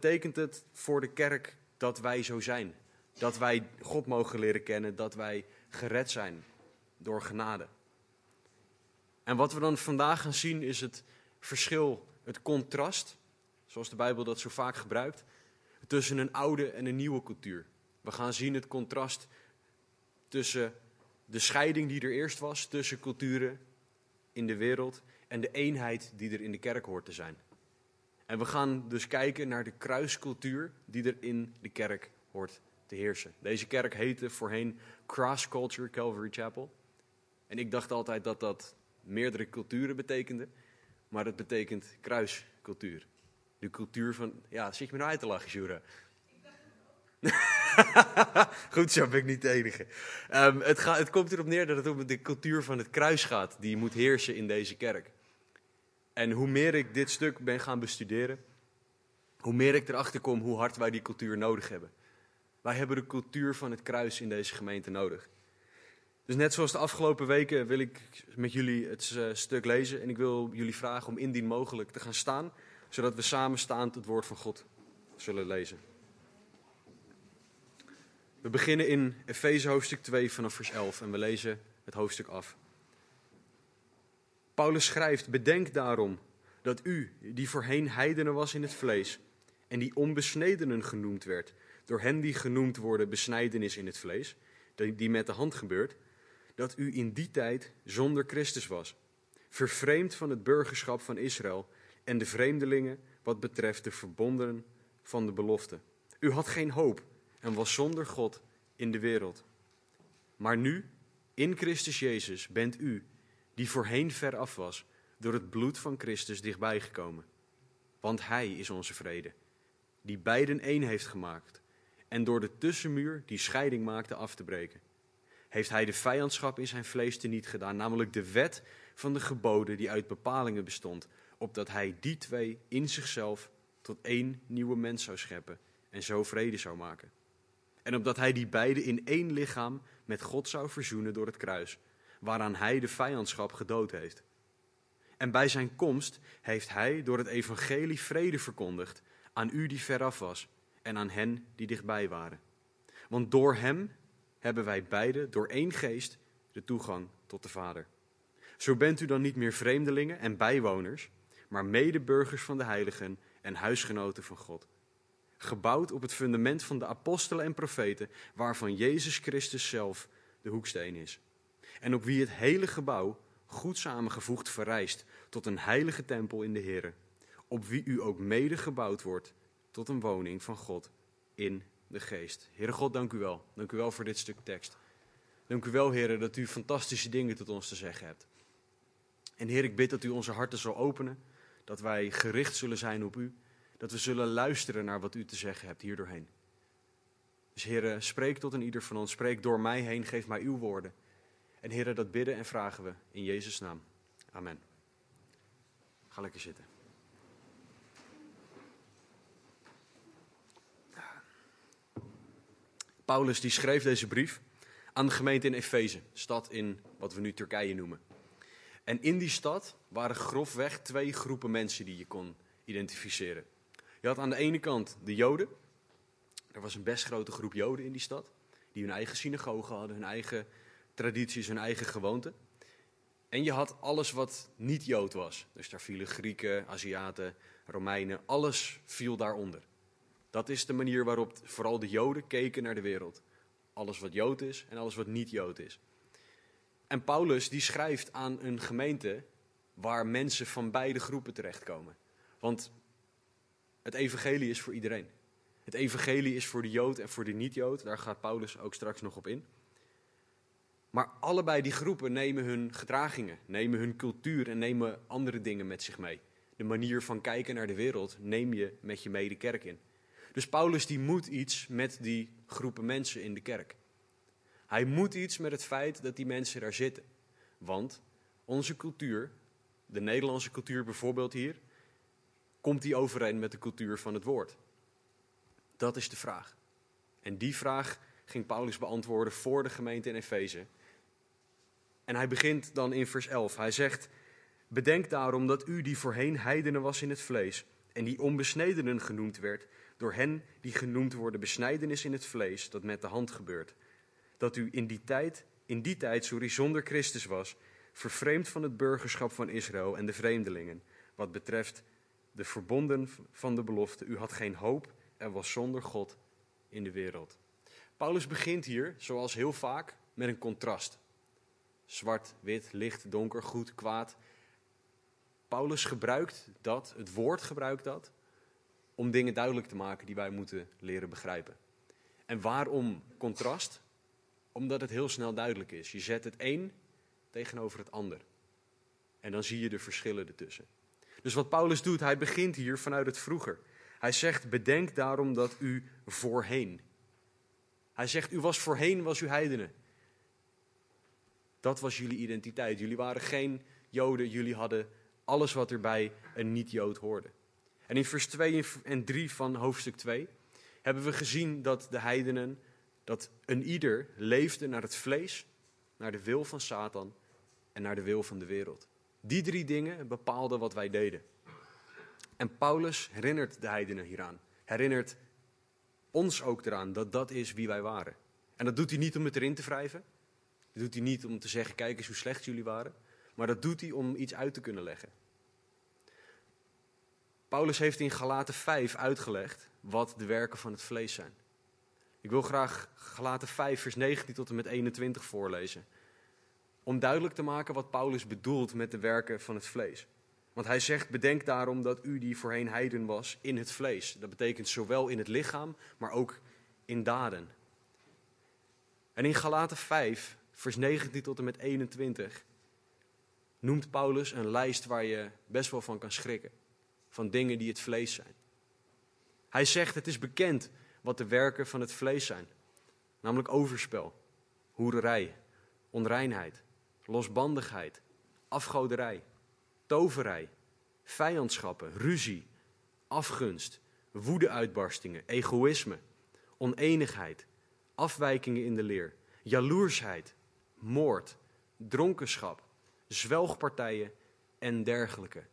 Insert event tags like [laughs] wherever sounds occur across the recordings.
betekent het voor de kerk dat wij zo zijn? Dat wij God mogen leren kennen, dat wij gered zijn door genade. En wat we dan vandaag gaan zien is het verschil, het contrast, zoals de Bijbel dat zo vaak gebruikt, tussen een oude en een nieuwe cultuur. We gaan zien het contrast tussen de scheiding die er eerst was tussen culturen in de wereld en de eenheid die er in de kerk hoort te zijn. En we gaan dus kijken naar de kruiscultuur die er in de kerk hoort te heersen. Deze kerk heette voorheen Cross Culture Calvary Chapel. En ik dacht altijd dat dat meerdere culturen betekende, maar het betekent kruiscultuur. De cultuur van, ja, zit je me nou uit te lachen, Jura? [laughs] Goed zo, ben ik niet de enige. Um, het, gaat, het komt erop neer dat het om de cultuur van het kruis gaat, die moet heersen in deze kerk. En hoe meer ik dit stuk ben gaan bestuderen, hoe meer ik erachter kom hoe hard wij die cultuur nodig hebben. Wij hebben de cultuur van het kruis in deze gemeente nodig. Dus net zoals de afgelopen weken wil ik met jullie het uh, stuk lezen. En ik wil jullie vragen om indien mogelijk te gaan staan, zodat we samen staand het woord van God zullen lezen. We beginnen in Efeze hoofdstuk 2 vanaf vers 11 en we lezen het hoofdstuk af. Paulus schrijft: Bedenk daarom dat u, die voorheen heidenen was in het vlees, en die onbesnedenen genoemd werd, door hen die genoemd worden besnijdenis in het vlees, die met de hand gebeurt, dat u in die tijd zonder Christus was, vervreemd van het burgerschap van Israël en de vreemdelingen wat betreft de verbonden van de belofte. U had geen hoop en was zonder God in de wereld. Maar nu, in Christus Jezus, bent u, die voorheen ver af was, door het bloed van Christus dichtbij gekomen. Want Hij is onze vrede, die beiden één heeft gemaakt, en door de tussenmuur die scheiding maakte af te breken. Heeft Hij de vijandschap in zijn vlees teniet gedaan, namelijk de wet van de geboden die uit bepalingen bestond, opdat Hij die twee in zichzelf tot één nieuwe mens zou scheppen en zo vrede zou maken. En opdat hij die beide in één lichaam met God zou verzoenen door het kruis, waaraan hij de vijandschap gedood heeft. En bij zijn komst heeft hij door het evangelie vrede verkondigd aan u die veraf was en aan hen die dichtbij waren. Want door hem hebben wij beide door één geest de toegang tot de Vader. Zo bent u dan niet meer vreemdelingen en bijwoners, maar medeburgers van de heiligen en huisgenoten van God gebouwd op het fundament van de apostelen en profeten, waarvan Jezus Christus zelf de hoeksteen is. En op wie het hele gebouw, goed samengevoegd, verrijst tot een heilige tempel in de Heer, op wie u ook mede gebouwd wordt tot een woning van God in de geest. Heere God, dank u wel. Dank u wel voor dit stuk tekst. Dank u wel, Heer, dat u fantastische dingen tot ons te zeggen hebt. En Heer, ik bid dat u onze harten zal openen, dat wij gericht zullen zijn op u dat we zullen luisteren naar wat u te zeggen hebt hier doorheen. Dus heren, spreek tot een ieder van ons, spreek door mij heen, geef mij uw woorden. En heren, dat bidden en vragen we in Jezus' naam. Amen. Ga lekker zitten. Paulus die schreef deze brief aan de gemeente in Efeze, stad in wat we nu Turkije noemen. En in die stad waren grofweg twee groepen mensen die je kon identificeren. Je had aan de ene kant de Joden. Er was een best grote groep Joden in die stad. Die hun eigen synagogen hadden, hun eigen tradities, hun eigen gewoonten. En je had alles wat niet Jood was. Dus daar vielen Grieken, Aziaten, Romeinen, alles viel daaronder. Dat is de manier waarop vooral de Joden keken naar de wereld. Alles wat Jood is en alles wat niet Jood is. En Paulus die schrijft aan een gemeente waar mensen van beide groepen terechtkomen. Want het evangelie is voor iedereen. Het evangelie is voor de Jood en voor de niet-Jood. Daar gaat Paulus ook straks nog op in. Maar allebei die groepen nemen hun gedragingen, nemen hun cultuur en nemen andere dingen met zich mee. De manier van kijken naar de wereld neem je met je mee de kerk in. Dus Paulus die moet iets met die groepen mensen in de kerk. Hij moet iets met het feit dat die mensen daar zitten. Want onze cultuur, de Nederlandse cultuur bijvoorbeeld hier, Komt die overeen met de cultuur van het woord? Dat is de vraag. En die vraag ging Paulus beantwoorden voor de gemeente in Efeze. En hij begint dan in vers 11. Hij zegt: Bedenk daarom dat u die voorheen heidenen was in het vlees en die onbesnedenen genoemd werd, door hen die genoemd worden besnijdenis in het vlees, dat met de hand gebeurt. Dat u in die tijd, in die tijd, sorry, zonder Christus was, vervreemd van het burgerschap van Israël en de vreemdelingen, wat betreft de verbonden van de belofte. U had geen hoop en was zonder God in de wereld. Paulus begint hier, zoals heel vaak, met een contrast. Zwart, wit, licht, donker, goed, kwaad. Paulus gebruikt dat, het woord gebruikt dat, om dingen duidelijk te maken die wij moeten leren begrijpen. En waarom contrast? Omdat het heel snel duidelijk is. Je zet het een tegenover het ander. En dan zie je de verschillen ertussen. Dus wat Paulus doet, hij begint hier vanuit het vroeger. Hij zegt: Bedenk daarom dat u voorheen. Hij zegt: U was voorheen, was u heidenen. Dat was jullie identiteit. Jullie waren geen Joden, jullie hadden alles wat er bij een niet-Jood hoorde. En in vers 2 en 3 van hoofdstuk 2 hebben we gezien dat de heidenen, dat een ieder leefde naar het vlees, naar de wil van Satan en naar de wil van de wereld. Die drie dingen bepaalden wat wij deden. En Paulus herinnert de heidenen hieraan. Herinnert ons ook eraan dat dat is wie wij waren. En dat doet hij niet om het erin te wrijven. Dat doet hij niet om te zeggen, kijk eens hoe slecht jullie waren. Maar dat doet hij om iets uit te kunnen leggen. Paulus heeft in Galaten 5 uitgelegd wat de werken van het vlees zijn. Ik wil graag Galaten 5, vers 19 tot en met 21 voorlezen. Om duidelijk te maken wat Paulus bedoelt met de werken van het vlees. Want hij zegt: Bedenk daarom dat u die voorheen heiden was in het vlees. Dat betekent zowel in het lichaam, maar ook in daden. En in Galaten 5, vers 19 tot en met 21, noemt Paulus een lijst waar je best wel van kan schrikken. Van dingen die het vlees zijn. Hij zegt: Het is bekend wat de werken van het vlees zijn. Namelijk overspel, hoererij, onreinheid, losbandigheid, afgoderij, toverij, vijandschappen, ruzie, afgunst, woedeuitbarstingen, egoïsme, oneenigheid, afwijkingen in de leer, jaloersheid, moord, dronkenschap, zwelgpartijen en dergelijke.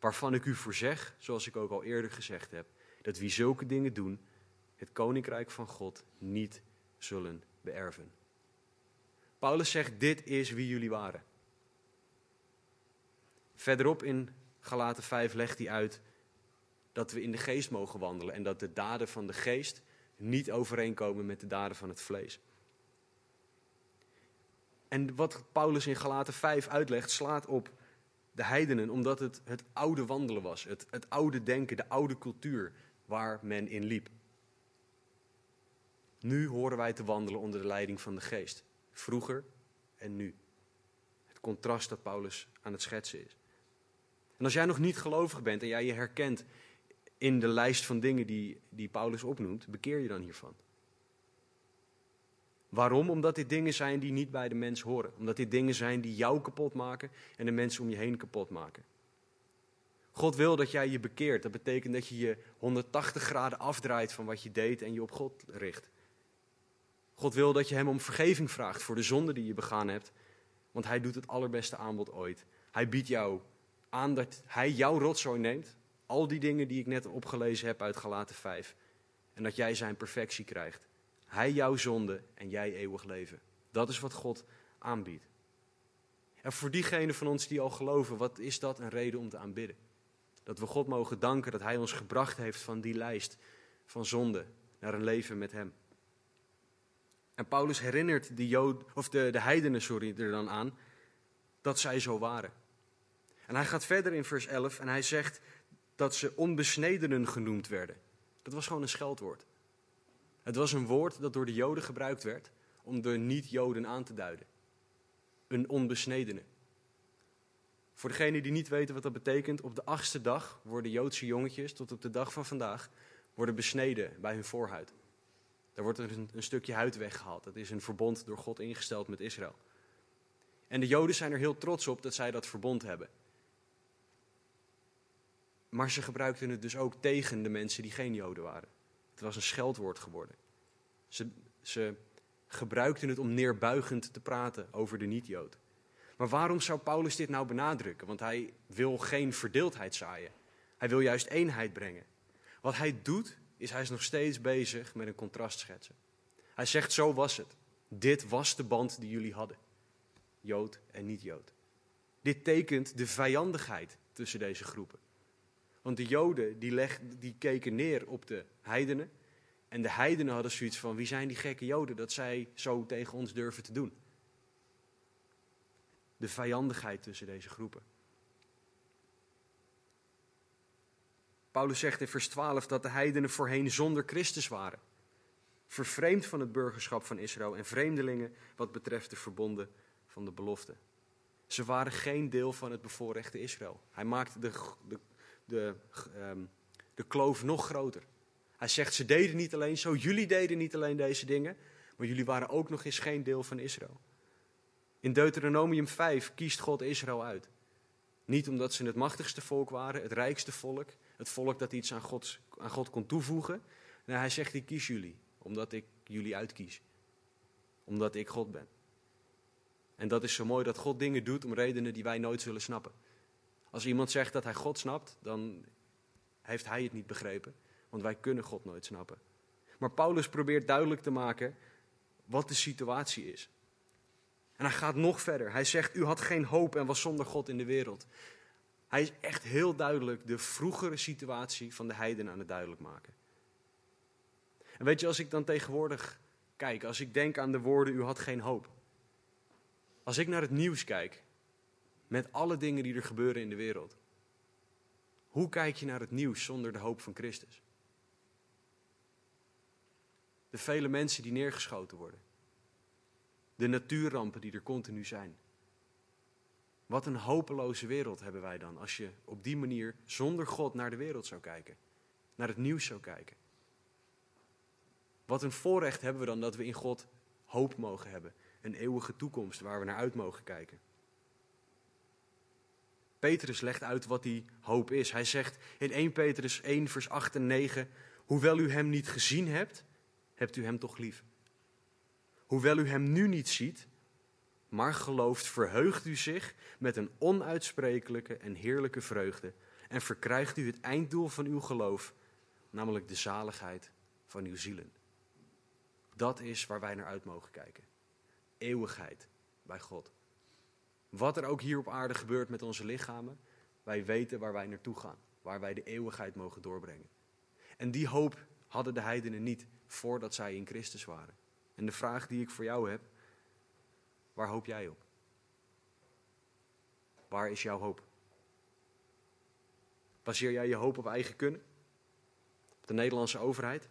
Waarvan ik u voorzeg, zoals ik ook al eerder gezegd heb, dat wie zulke dingen doen, het koninkrijk van God niet zullen beërven. Paulus zegt: Dit is wie jullie waren. Verderop in Galaten 5 legt hij uit dat we in de geest mogen wandelen en dat de daden van de geest niet overeenkomen met de daden van het vlees. En wat Paulus in Galaten 5 uitlegt, slaat op de heidenen, omdat het het oude wandelen was, het, het oude denken, de oude cultuur waar men in liep. Nu horen wij te wandelen onder de leiding van de geest. Vroeger en nu. Het contrast dat Paulus aan het schetsen is. En als jij nog niet gelovig bent en jij je herkent in de lijst van dingen die, die Paulus opnoemt, bekeer je dan hiervan. Waarom? Omdat dit dingen zijn die niet bij de mens horen. Omdat dit dingen zijn die jou kapot maken en de mensen om je heen kapot maken. God wil dat jij je bekeert. Dat betekent dat je je 180 graden afdraait van wat je deed en je op God richt. God wil dat je hem om vergeving vraagt voor de zonde die je begaan hebt. Want hij doet het allerbeste aanbod ooit. Hij biedt jou aan dat hij jouw rotzooi neemt. Al die dingen die ik net opgelezen heb uit Galaten 5. En dat jij zijn perfectie krijgt. Hij jouw zonde en jij eeuwig leven. Dat is wat God aanbiedt. En voor diegenen van ons die al geloven, wat is dat een reden om te aanbidden? Dat we God mogen danken dat Hij ons gebracht heeft van die lijst van zonde naar een leven met Hem. En Paulus herinnert de, Jood, of de, de heidenen sorry, er dan aan dat zij zo waren. En hij gaat verder in vers 11 en hij zegt dat ze onbesnedenen genoemd werden. Dat was gewoon een scheldwoord. Het was een woord dat door de Joden gebruikt werd om de niet-Joden aan te duiden. Een onbesnedene. Voor degenen die niet weten wat dat betekent, op de achtste dag worden Joodse jongetjes tot op de dag van vandaag worden besneden bij hun voorhuid. Daar wordt een, een stukje huid weggehaald. Dat is een verbond door God ingesteld met Israël. En de Joden zijn er heel trots op dat zij dat verbond hebben. Maar ze gebruikten het dus ook tegen de mensen die geen Joden waren. Het was een scheldwoord geworden. Ze, ze gebruikten het om neerbuigend te praten over de niet-Jood. Maar waarom zou Paulus dit nou benadrukken? Want hij wil geen verdeeldheid zaaien. Hij wil juist eenheid brengen. Wat hij doet, is hij is nog steeds bezig met een contrast schetsen. Hij zegt, zo was het. Dit was de band die jullie hadden. Jood en niet-Jood. Dit tekent de vijandigheid tussen deze groepen. Want de Joden die, leg, die keken neer op de heidenen. En de heidenen hadden zoiets van, wie zijn die gekke Joden dat zij zo tegen ons durven te doen? De vijandigheid tussen deze groepen. Paulus zegt in vers 12 dat de heidenen voorheen zonder Christus waren. Vervreemd van het burgerschap van Israël en vreemdelingen wat betreft de verbonden van de belofte. Ze waren geen deel van het bevoorrechte Israël. Hij maakt de, de, de, um, de kloof nog groter. Hij zegt, ze deden niet alleen zo, jullie deden niet alleen deze dingen, maar jullie waren ook nog eens geen deel van Israël. In Deuteronomium 5 kiest God Israël uit. Niet omdat ze het machtigste volk waren, het rijkste volk, het volk dat iets aan God, aan God kon toevoegen. Nee, hij zegt, ik kies jullie, omdat ik jullie uitkies. Omdat ik God ben. En dat is zo mooi dat God dingen doet om redenen die wij nooit zullen snappen. Als iemand zegt dat hij God snapt, dan heeft hij het niet begrepen, want wij kunnen God nooit snappen. Maar Paulus probeert duidelijk te maken wat de situatie is. En hij gaat nog verder. Hij zegt: U had geen hoop en was zonder God in de wereld. Hij is echt heel duidelijk de vroegere situatie van de heiden aan het duidelijk maken. En weet je, als ik dan tegenwoordig kijk, als ik denk aan de woorden: U had geen hoop. Als ik naar het nieuws kijk, met alle dingen die er gebeuren in de wereld. Hoe kijk je naar het nieuws zonder de hoop van Christus? De vele mensen die neergeschoten worden. De natuurrampen die er continu zijn. Wat een hopeloze wereld hebben wij dan als je op die manier zonder God naar de wereld zou kijken. Naar het nieuws zou kijken. Wat een voorrecht hebben we dan dat we in God hoop mogen hebben. Een eeuwige toekomst waar we naar uit mogen kijken. Petrus legt uit wat die hoop is. Hij zegt in 1 Petrus 1, vers 8 en 9: Hoewel u hem niet gezien hebt, hebt u hem toch lief. Hoewel u hem nu niet ziet, maar gelooft, verheugt u zich met een onuitsprekelijke en heerlijke vreugde en verkrijgt u het einddoel van uw geloof, namelijk de zaligheid van uw zielen. Dat is waar wij naar uit mogen kijken. Eeuwigheid bij God. Wat er ook hier op aarde gebeurt met onze lichamen, wij weten waar wij naartoe gaan, waar wij de eeuwigheid mogen doorbrengen. En die hoop hadden de heidenen niet voordat zij in Christus waren. En de vraag die ik voor jou heb, waar hoop jij op? Waar is jouw hoop? Baseer jij je hoop op eigen kunnen? Op de Nederlandse overheid?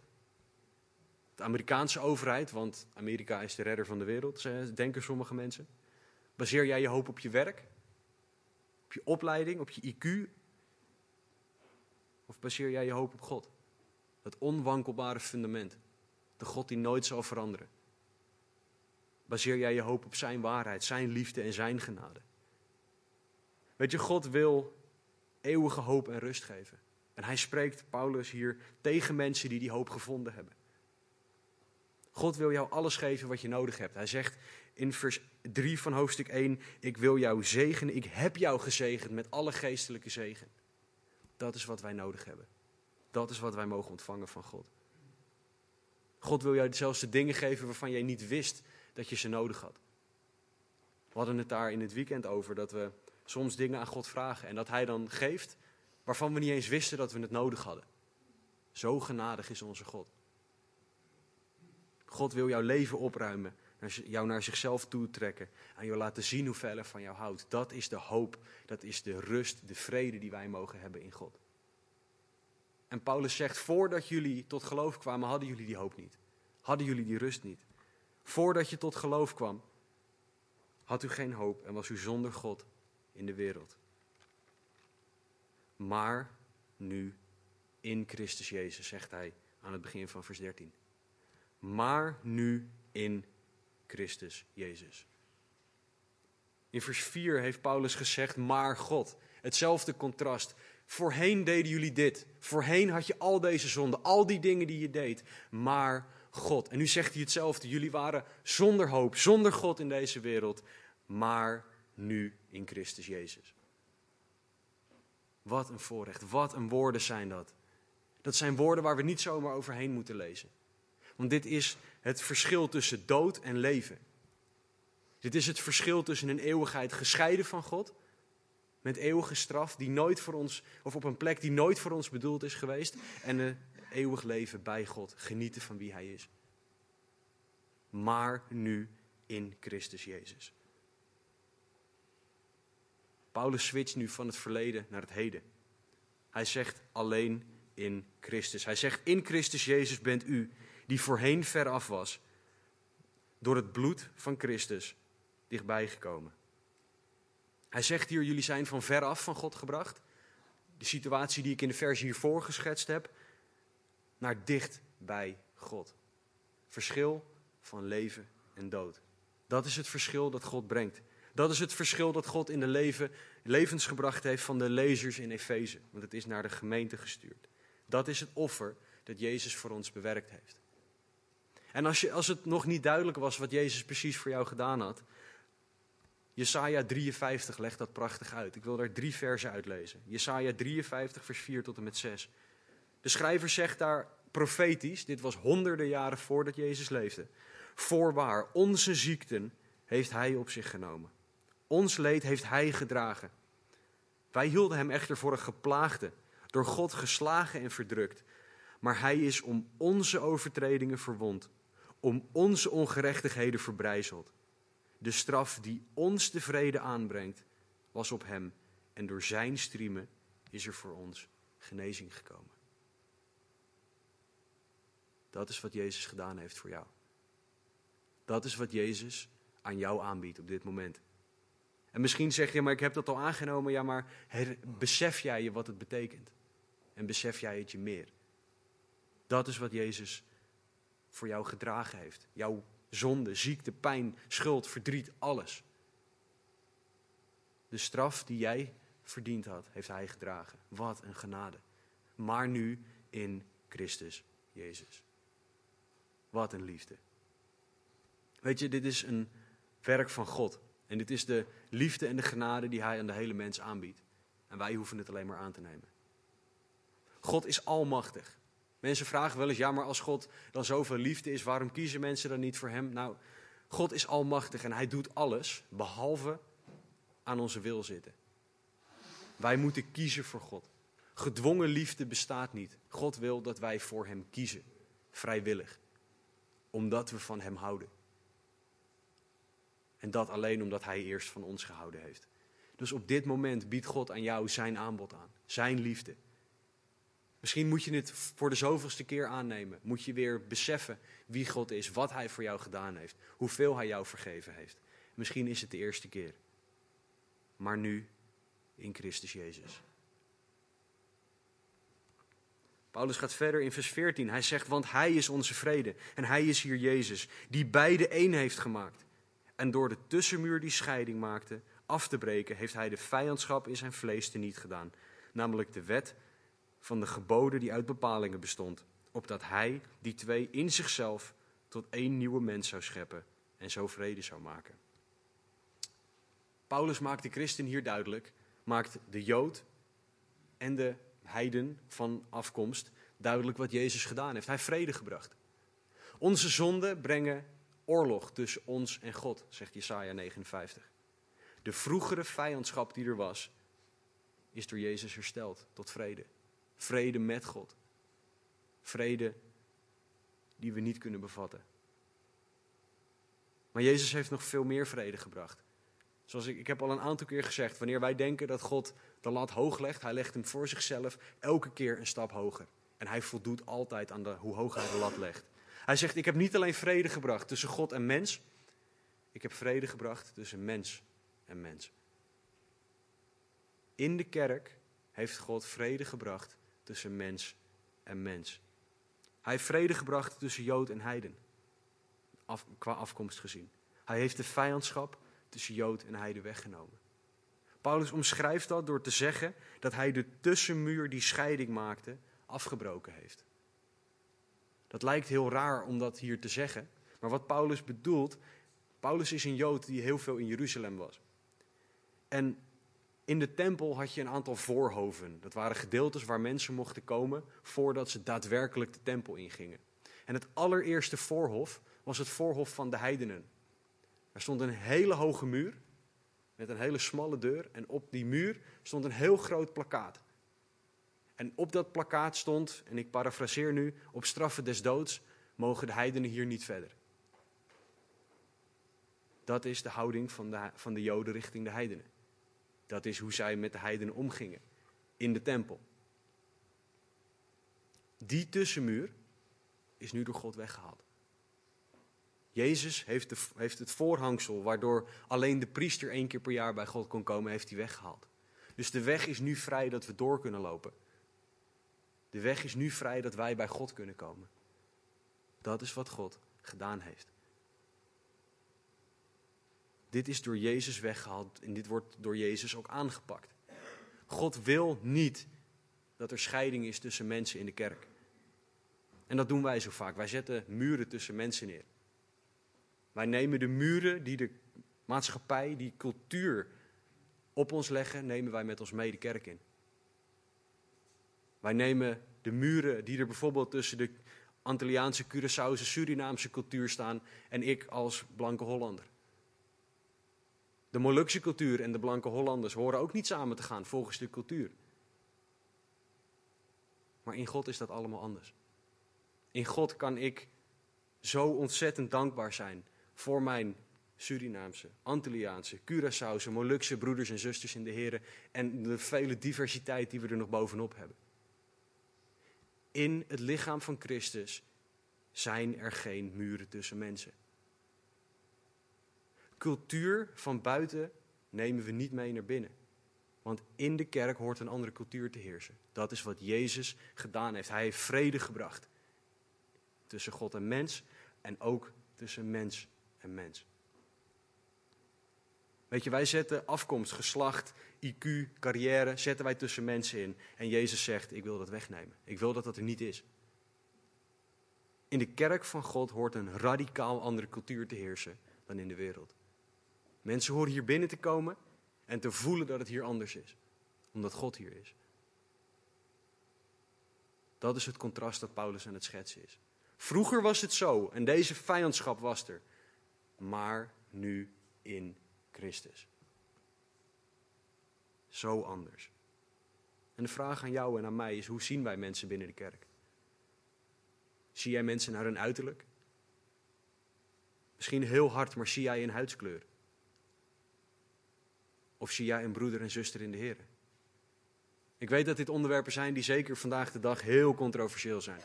De Amerikaanse overheid, want Amerika is de redder van de wereld, denken sommige mensen. Baseer jij je hoop op je werk? Op je opleiding, op je IQ? Of baseer jij je hoop op God? Het onwankelbare fundament. De God die nooit zal veranderen. Baseer jij je hoop op Zijn waarheid, Zijn liefde en Zijn genade? Weet je, God wil eeuwige hoop en rust geven. En hij spreekt, Paulus hier, tegen mensen die die hoop gevonden hebben. God wil jou alles geven wat je nodig hebt. Hij zegt in vers 3 van hoofdstuk 1: Ik wil jou zegenen, ik heb jou gezegend met alle geestelijke zegen. Dat is wat wij nodig hebben. Dat is wat wij mogen ontvangen van God. God wil jou zelfs de dingen geven waarvan jij niet wist dat je ze nodig had. We hadden het daar in het weekend over dat we soms dingen aan God vragen en dat Hij dan geeft waarvan we niet eens wisten dat we het nodig hadden. Zo genadig is onze God. God wil jouw leven opruimen, jou naar zichzelf toetrekken en jou laten zien hoeveel hij van jou houdt. Dat is de hoop, dat is de rust, de vrede die wij mogen hebben in God. En Paulus zegt, voordat jullie tot geloof kwamen, hadden jullie die hoop niet. Hadden jullie die rust niet. Voordat je tot geloof kwam, had u geen hoop en was u zonder God in de wereld. Maar nu in Christus Jezus, zegt hij aan het begin van vers 13 maar nu in Christus Jezus. In vers 4 heeft Paulus gezegd, maar God. Hetzelfde contrast. Voorheen deden jullie dit. Voorheen had je al deze zonden, al die dingen die je deed. Maar God. En nu zegt hij hetzelfde. Jullie waren zonder hoop, zonder God in deze wereld. Maar nu in Christus Jezus. Wat een voorrecht, wat een woorden zijn dat. Dat zijn woorden waar we niet zomaar overheen moeten lezen. Want dit is het verschil tussen dood en leven. Dit is het verschil tussen een eeuwigheid gescheiden van God, met eeuwige straf, die nooit voor ons, of op een plek die nooit voor ons bedoeld is geweest, en een eeuwig leven bij God, genieten van wie Hij is. Maar nu in Christus Jezus. Paulus switcht nu van het verleden naar het heden. Hij zegt alleen in Christus. Hij zegt in Christus Jezus bent u, die voorheen veraf was, door het bloed van Christus dichtbij gekomen. Hij zegt hier, jullie zijn van ver af van God gebracht. De situatie die ik in de versie hiervoor geschetst heb, naar dicht bij God. Verschil van leven en dood. Dat is het verschil dat God brengt. Dat is het verschil dat God in de leven, levens gebracht heeft van de lezers in Efeze. Want het is naar de gemeente gestuurd. Dat is het offer dat Jezus voor ons bewerkt heeft. En als, je, als het nog niet duidelijk was wat Jezus precies voor jou gedaan had, Jesaja 53 legt dat prachtig uit. Ik wil daar drie versen uitlezen. Jesaja 53, vers 4 tot en met 6. De schrijver zegt daar profetisch, dit was honderden jaren voordat Jezus leefde. Voorwaar, onze ziekten heeft hij op zich genomen. Ons leed heeft hij gedragen. Wij hielden hem echter voor een geplaagde, door God geslagen en verdrukt. Maar hij is om onze overtredingen verwond, om onze ongerechtigheden verbrijzeld. De straf die ons de vrede aanbrengt, was op hem. En door zijn striemen is er voor ons genezing gekomen. Dat is wat Jezus gedaan heeft voor jou. Dat is wat Jezus aan jou aanbiedt op dit moment. En misschien zeg je, maar ik heb dat al aangenomen. Ja, maar besef jij je wat het betekent? En besef jij het je meer? Dat is wat Jezus voor jou gedragen heeft. Jouw zonde, ziekte, pijn, schuld, verdriet, alles. De straf die jij verdiend had, heeft Hij gedragen. Wat een genade. Maar nu in Christus Jezus. Wat een liefde. Weet je, dit is een werk van God. En dit is de liefde en de genade die Hij aan de hele mens aanbiedt. En wij hoeven het alleen maar aan te nemen. God is almachtig. Mensen vragen wel eens, ja, maar als God dan zoveel liefde is, waarom kiezen mensen dan niet voor Hem? Nou, God is almachtig en Hij doet alles behalve aan onze wil zitten. Wij moeten kiezen voor God. Gedwongen liefde bestaat niet. God wil dat wij voor Hem kiezen, vrijwillig, omdat we van Hem houden. En dat alleen omdat Hij eerst van ons gehouden heeft. Dus op dit moment biedt God aan jou zijn aanbod aan, zijn liefde. Misschien moet je het voor de zoveelste keer aannemen. Moet je weer beseffen wie God is, wat Hij voor jou gedaan heeft, hoeveel Hij jou vergeven heeft. Misschien is het de eerste keer. Maar nu in Christus Jezus. Paulus gaat verder in vers 14. Hij zegt, want Hij is onze vrede en Hij is hier Jezus, die beide één heeft gemaakt. En door de tussenmuur die scheiding maakte af te breken, heeft Hij de vijandschap in zijn vlees teniet gedaan. Namelijk de wet van de geboden die uit bepalingen bestond, opdat hij die twee in zichzelf tot één nieuwe mens zou scheppen en zo vrede zou maken. Paulus maakt de christen hier duidelijk, maakt de Jood en de heiden van afkomst duidelijk wat Jezus gedaan heeft. Hij vrede gebracht. Onze zonden brengen oorlog tussen ons en God, zegt Jesaja 59. De vroegere vijandschap die er was, is door Jezus hersteld tot vrede. Vrede met God. Vrede die we niet kunnen bevatten. Maar Jezus heeft nog veel meer vrede gebracht. Zoals ik, ik heb al een aantal keer gezegd, wanneer wij denken dat God de lat hoog legt, hij legt hem voor zichzelf elke keer een stap hoger. En hij voldoet altijd aan de, hoe hoog hij de lat legt. Hij zegt, ik heb niet alleen vrede gebracht tussen God en mens, ik heb vrede gebracht tussen mens en mens. In de kerk heeft God vrede gebracht tussen mens en mens. Hij heeft vrede gebracht tussen Jood en Heiden, af, qua afkomst gezien. Hij heeft de vijandschap tussen Jood en Heiden weggenomen. Paulus omschrijft dat door te zeggen dat hij de tussenmuur die scheiding maakte afgebroken heeft. Dat lijkt heel raar om dat hier te zeggen, maar wat Paulus bedoelt, Paulus is een Jood die heel veel in Jeruzalem was. En In de tempel had je een aantal voorhoven. Dat waren gedeeltes waar mensen mochten komen voordat ze daadwerkelijk de tempel ingingen. En het allereerste voorhof was het voorhof van de heidenen. Er stond een hele hoge muur met een hele smalle deur en op die muur stond een heel groot plakkaat. En op dat plakkaat stond, en ik parafraseer nu, op straffen des doods mogen de heidenen hier niet verder. Dat is de houding van de, van de Joden richting de heidenen. Dat is hoe zij met de heidenen omgingen in de tempel. Die tussenmuur is nu door God weggehaald. Jezus heeft, heeft het voorhangsel waardoor alleen de priester één keer per jaar bij God kon komen, heeft hij weggehaald. Dus de weg is nu vrij dat we door kunnen lopen. De weg is nu vrij dat wij bij God kunnen komen. Dat is wat God gedaan heeft. Dit is door Jezus weggehaald en dit wordt door Jezus ook aangepakt. God wil niet dat er scheiding is tussen mensen in de kerk. En dat doen wij zo vaak. Wij zetten muren tussen mensen neer. Wij nemen de muren die de maatschappij, die cultuur op ons leggen, nemen wij met ons mee de kerk in. Wij nemen de muren die er bijvoorbeeld tussen de Antilliaanse, Curaçaose, Surinaamse cultuur staan en ik als blanke Hollander. De Molukse cultuur en de blanke Hollanders horen ook niet samen te gaan volgens de cultuur. Maar in God is dat allemaal anders. In God kan ik zo ontzettend dankbaar zijn voor mijn Surinaamse, Antilliaanse, Curaçaose, Molukse broeders en zusters in de Heer en de vele diversiteit die we er nog bovenop hebben. In het lichaam van Christus zijn er geen muren tussen mensen. Cultuur van buiten nemen we niet mee naar binnen. Want in de kerk hoort een andere cultuur te heersen. Dat is wat Jezus gedaan heeft. Hij heeft vrede gebracht. Tussen God en mens en ook tussen mens en mens. Weet je, wij zetten afkomst, geslacht, IQ, carrière, zetten wij tussen mensen in. En Jezus zegt, ik wil dat wegnemen. Ik wil dat dat er niet is. In de kerk van God hoort een radicaal andere cultuur te heersen dan in de wereld. Mensen horen hier binnen te komen en te voelen dat het hier anders is. Omdat God hier is. Dat is het contrast dat Paulus aan het schetsen is. Vroeger was het zo en deze vijandschap was er. Maar nu in Christus. Zo anders. En de vraag aan jou en aan mij is: hoe zien wij mensen binnen de kerk? Zie jij mensen naar hun uiterlijk? Misschien heel hard, maar zie jij een huidskleur? Of zie jij een broeder en zuster in de Heer? Ik weet dat dit onderwerpen zijn die zeker vandaag de dag heel controversieel zijn.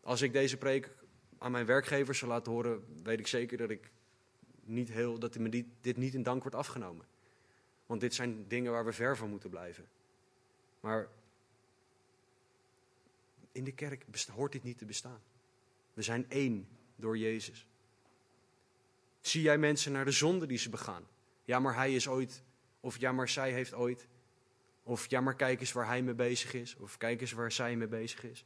Als ik deze preek aan mijn werkgevers zou laten horen, weet ik zeker dat, ik niet heel, dat dit niet in dank wordt afgenomen. Want dit zijn dingen waar we ver van moeten blijven. Maar in de kerk hoort dit niet te bestaan. We zijn één door Jezus. Zie jij mensen naar de zonde die ze begaan? Ja, maar hij is ooit. Of ja, maar zij heeft ooit. Of ja, maar kijk eens waar hij mee bezig is. Of kijk eens waar zij mee bezig is.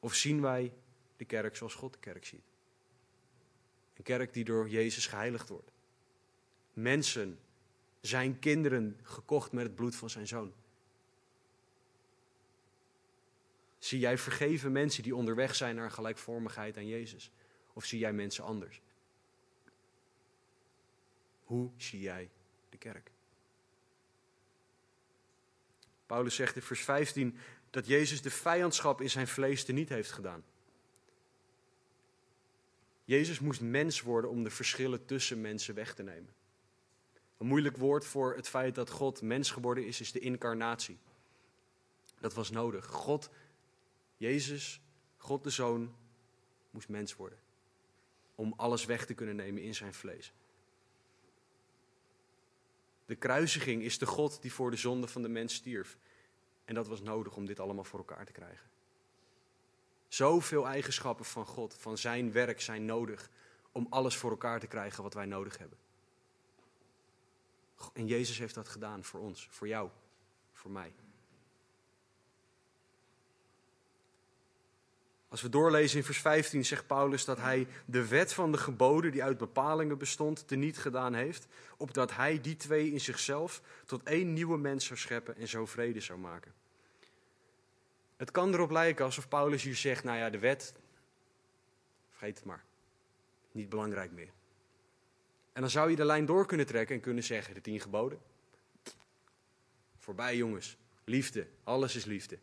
Of zien wij de kerk zoals God de kerk ziet? Een kerk die door Jezus geheiligd wordt. Mensen, zijn kinderen, gekocht met het bloed van zijn zoon. Zie jij vergeven mensen die onderweg zijn naar gelijkvormigheid aan Jezus? Of zie jij mensen anders? Hoe zie jij de kerk? Paulus zegt in vers 15 dat Jezus de vijandschap in zijn vlees niet heeft gedaan. Jezus moest mens worden om de verschillen tussen mensen weg te nemen. Een moeilijk woord voor het feit dat God mens geworden is, is de incarnatie. Dat was nodig. God, Jezus, God de Zoon, moest mens worden. Om alles weg te kunnen nemen in zijn vlees. De kruisiging is de God die voor de zonde van de mens stierf. En dat was nodig om dit allemaal voor elkaar te krijgen. Zoveel eigenschappen van God, van zijn werk zijn nodig om alles voor elkaar te krijgen wat wij nodig hebben. En Jezus heeft dat gedaan voor ons, voor jou, voor mij. Als we doorlezen in vers 15 zegt Paulus dat hij de wet van de geboden die uit bepalingen bestond teniet gedaan heeft, opdat hij die twee in zichzelf tot één nieuwe mens zou scheppen en zo vrede zou maken. Het kan erop lijken alsof Paulus hier zegt, nou ja, de wet, vergeet het maar, niet belangrijk meer. En dan zou je de lijn door kunnen trekken en kunnen zeggen, de tien geboden. Voorbij jongens, liefde, alles is liefde.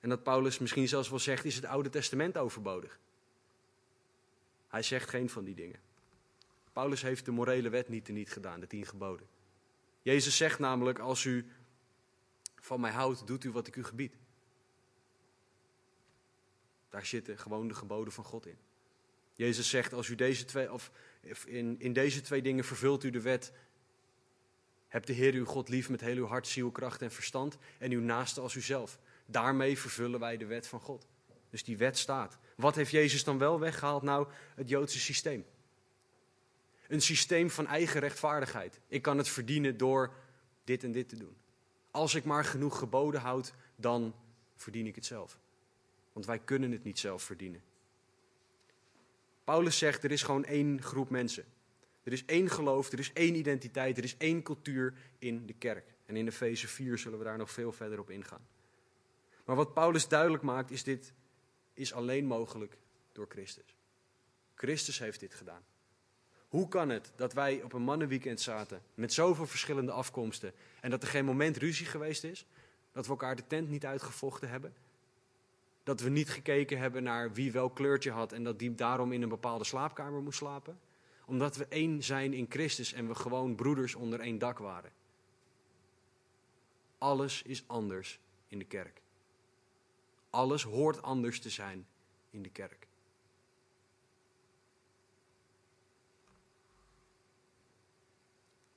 En dat Paulus misschien zelfs wel zegt, is het Oude Testament overbodig. Hij zegt geen van die dingen. Paulus heeft de morele wet niet niet gedaan, de tien geboden. Jezus zegt namelijk, als u van mij houdt, doet u wat ik u gebied. Daar zitten gewoon de geboden van God in. Jezus zegt, als u deze twee, of in, in deze twee dingen vervult u de wet. Heb de Heer uw God lief met heel uw hart, ziel, kracht en verstand. En uw naaste als uzelf. Daarmee vervullen wij de wet van God. Dus die wet staat. Wat heeft Jezus dan wel weggehaald? Nou, het Joodse systeem. Een systeem van eigen rechtvaardigheid. Ik kan het verdienen door dit en dit te doen. Als ik maar genoeg geboden houd, dan verdien ik het zelf. Want wij kunnen het niet zelf verdienen. Paulus zegt, er is gewoon één groep mensen. Er is één geloof, er is één identiteit, er is één cultuur in de kerk. En in Efeze 4 zullen we daar nog veel verder op ingaan. Maar wat Paulus duidelijk maakt, is dit is alleen mogelijk door Christus. Christus heeft dit gedaan. Hoe kan het dat wij op een mannenweekend zaten met zoveel verschillende afkomsten en dat er geen moment ruzie geweest is? Dat we elkaar de tent niet uitgevochten hebben? Dat we niet gekeken hebben naar wie welk kleurtje had en dat die daarom in een bepaalde slaapkamer moest slapen? Omdat we één zijn in Christus en we gewoon broeders onder één dak waren. Alles is anders in de kerk. Alles hoort anders te zijn in de kerk.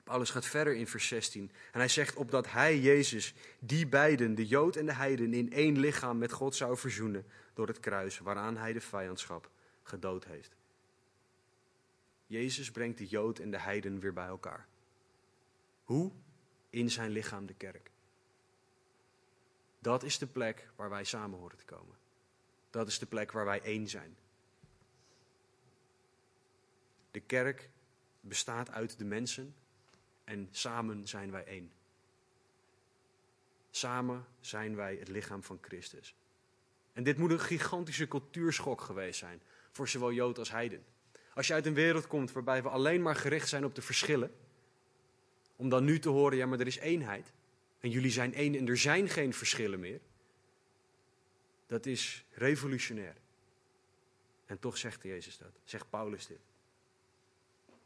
Paulus gaat verder in vers 16 en hij zegt opdat hij, Jezus, die beiden, de Jood en de Heiden, in één lichaam met God zou verzoenen door het kruis waaraan hij de vijandschap gedood heeft. Jezus brengt de Jood en de Heiden weer bij elkaar. Hoe? In zijn lichaam, de kerk. Dat is de plek waar wij samen horen te komen. Dat is de plek waar wij één zijn. De kerk bestaat uit de mensen en samen zijn wij één. Samen zijn wij het lichaam van Christus. En dit moet een gigantische cultuurschok geweest zijn voor zowel Jood als Heiden. Als je uit een wereld komt waarbij we alleen maar gericht zijn op de verschillen, om dan nu te horen, ja maar er is eenheid, en jullie zijn één en er zijn geen verschillen meer, dat is revolutionair. En toch zegt Jezus dat, zegt Paulus dit.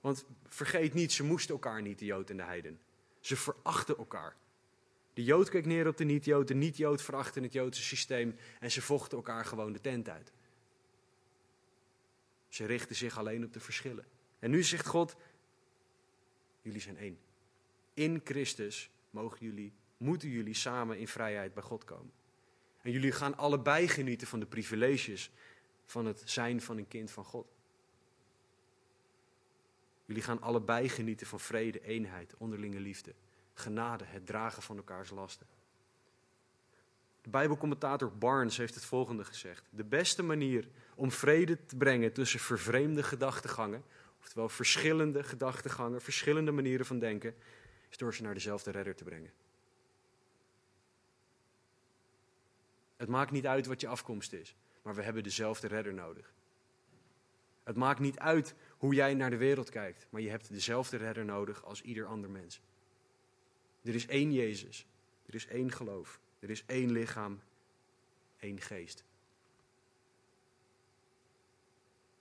Want vergeet niet, ze moesten elkaar niet, de Jood en de Heiden. Ze verachten elkaar. De Jood keek neer op de niet-Jood, de niet-Jood verachtte het Joodse systeem en ze vochten elkaar gewoon de tent uit. Ze richten zich alleen op de verschillen. En nu zegt God, jullie zijn één. In Christus mogen jullie, moeten jullie samen in vrijheid bij God komen. En jullie gaan allebei genieten van de privileges van het zijn van een kind van God. Jullie gaan allebei genieten van vrede, eenheid, onderlinge liefde, genade, het dragen van elkaars lasten. De Bijbelcommentator Barnes heeft het volgende gezegd. De beste manier om vrede te brengen tussen vervreemde gedachtegangen, oftewel verschillende gedachtegangen, verschillende manieren van denken, is door ze naar dezelfde redder te brengen. Het maakt niet uit wat je afkomst is, maar we hebben dezelfde redder nodig. Het maakt niet uit hoe jij naar de wereld kijkt, maar je hebt dezelfde redder nodig als ieder ander mens. Er is één Jezus, er is één geloof, er is één lichaam, één geest.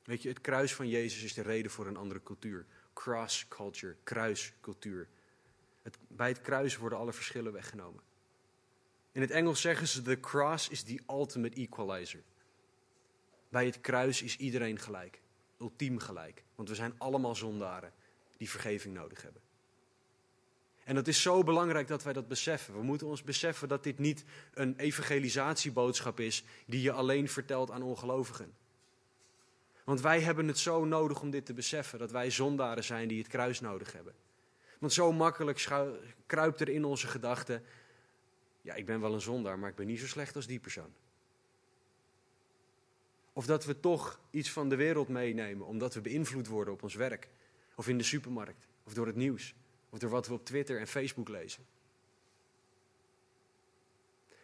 Weet je, het kruis van Jezus is de reden voor een andere cultuur. Cross culture, kruiscultuur. Het, bij het kruis worden alle verschillen weggenomen. In het Engels zeggen ze: The cross is the ultimate equalizer. Bij het kruis is iedereen gelijk ultiem gelijk. Want we zijn allemaal zondaren die vergeving nodig hebben. En dat is zo belangrijk dat wij dat beseffen. We moeten ons beseffen dat dit niet een evangelisatieboodschap is die je alleen vertelt aan ongelovigen. Want wij hebben het zo nodig om dit te beseffen, dat wij zondaren zijn die het kruis nodig hebben. Want zo makkelijk kruipt er in onze gedachten, ja ik ben wel een zondaar, maar ik ben niet zo slecht als die persoon. Of dat we toch iets van de wereld meenemen, omdat we beïnvloed worden op ons werk. Of in de supermarkt. Of door het nieuws. Of door wat we op Twitter en Facebook lezen.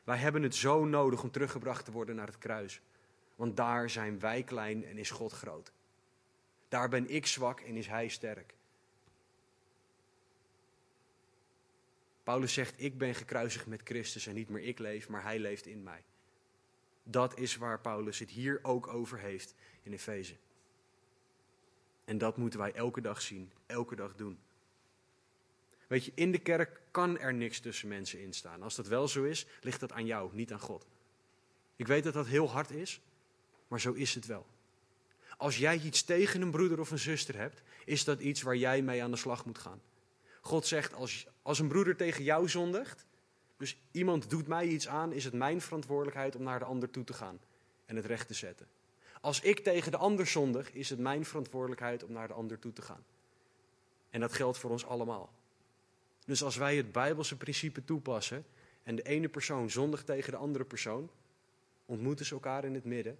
Wij hebben het zo nodig om teruggebracht te worden naar het kruis. Want daar zijn wij klein en is God groot. Daar ben ik zwak en is Hij sterk. Paulus zegt, ik ben gekruisigd met Christus en niet meer ik leef, maar Hij leeft in mij. Dat is waar Paulus het hier ook over heeft in Efeze. En dat moeten wij elke dag zien, elke dag doen. Weet je, in de kerk kan er niks tussen mensen instaan. Als dat wel zo is, ligt dat aan jou, niet aan God. Ik weet dat dat heel hard is, maar zo is het wel. Als jij iets tegen een broeder of een zuster hebt, is dat iets waar jij mee aan de slag moet gaan. God zegt, als, als een broeder tegen jou zondigt, dus iemand doet mij iets aan, is het mijn verantwoordelijkheid om naar de ander toe te gaan en het recht te zetten. Als ik tegen de ander zondig, is het mijn verantwoordelijkheid om naar de ander toe te gaan. En dat geldt voor ons allemaal. Dus als wij het Bijbelse principe toepassen en de ene persoon zondigt tegen de andere persoon, ontmoeten ze elkaar in het midden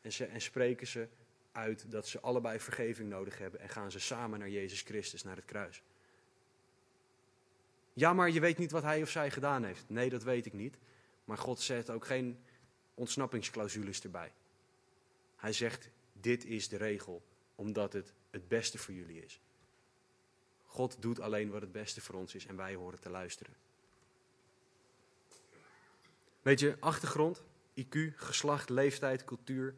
en, ze, en spreken ze uit dat ze allebei vergeving nodig hebben en gaan ze samen naar Jezus Christus, naar het kruis. Ja, maar je weet niet wat hij of zij gedaan heeft. Nee, dat weet ik niet. Maar God zet ook geen ontsnappingsclausules erbij. Hij zegt, dit is de regel, omdat het het beste voor jullie is. God doet alleen wat het beste voor ons is en wij horen te luisteren. Weet je, achtergrond, IQ, geslacht, leeftijd, cultuur,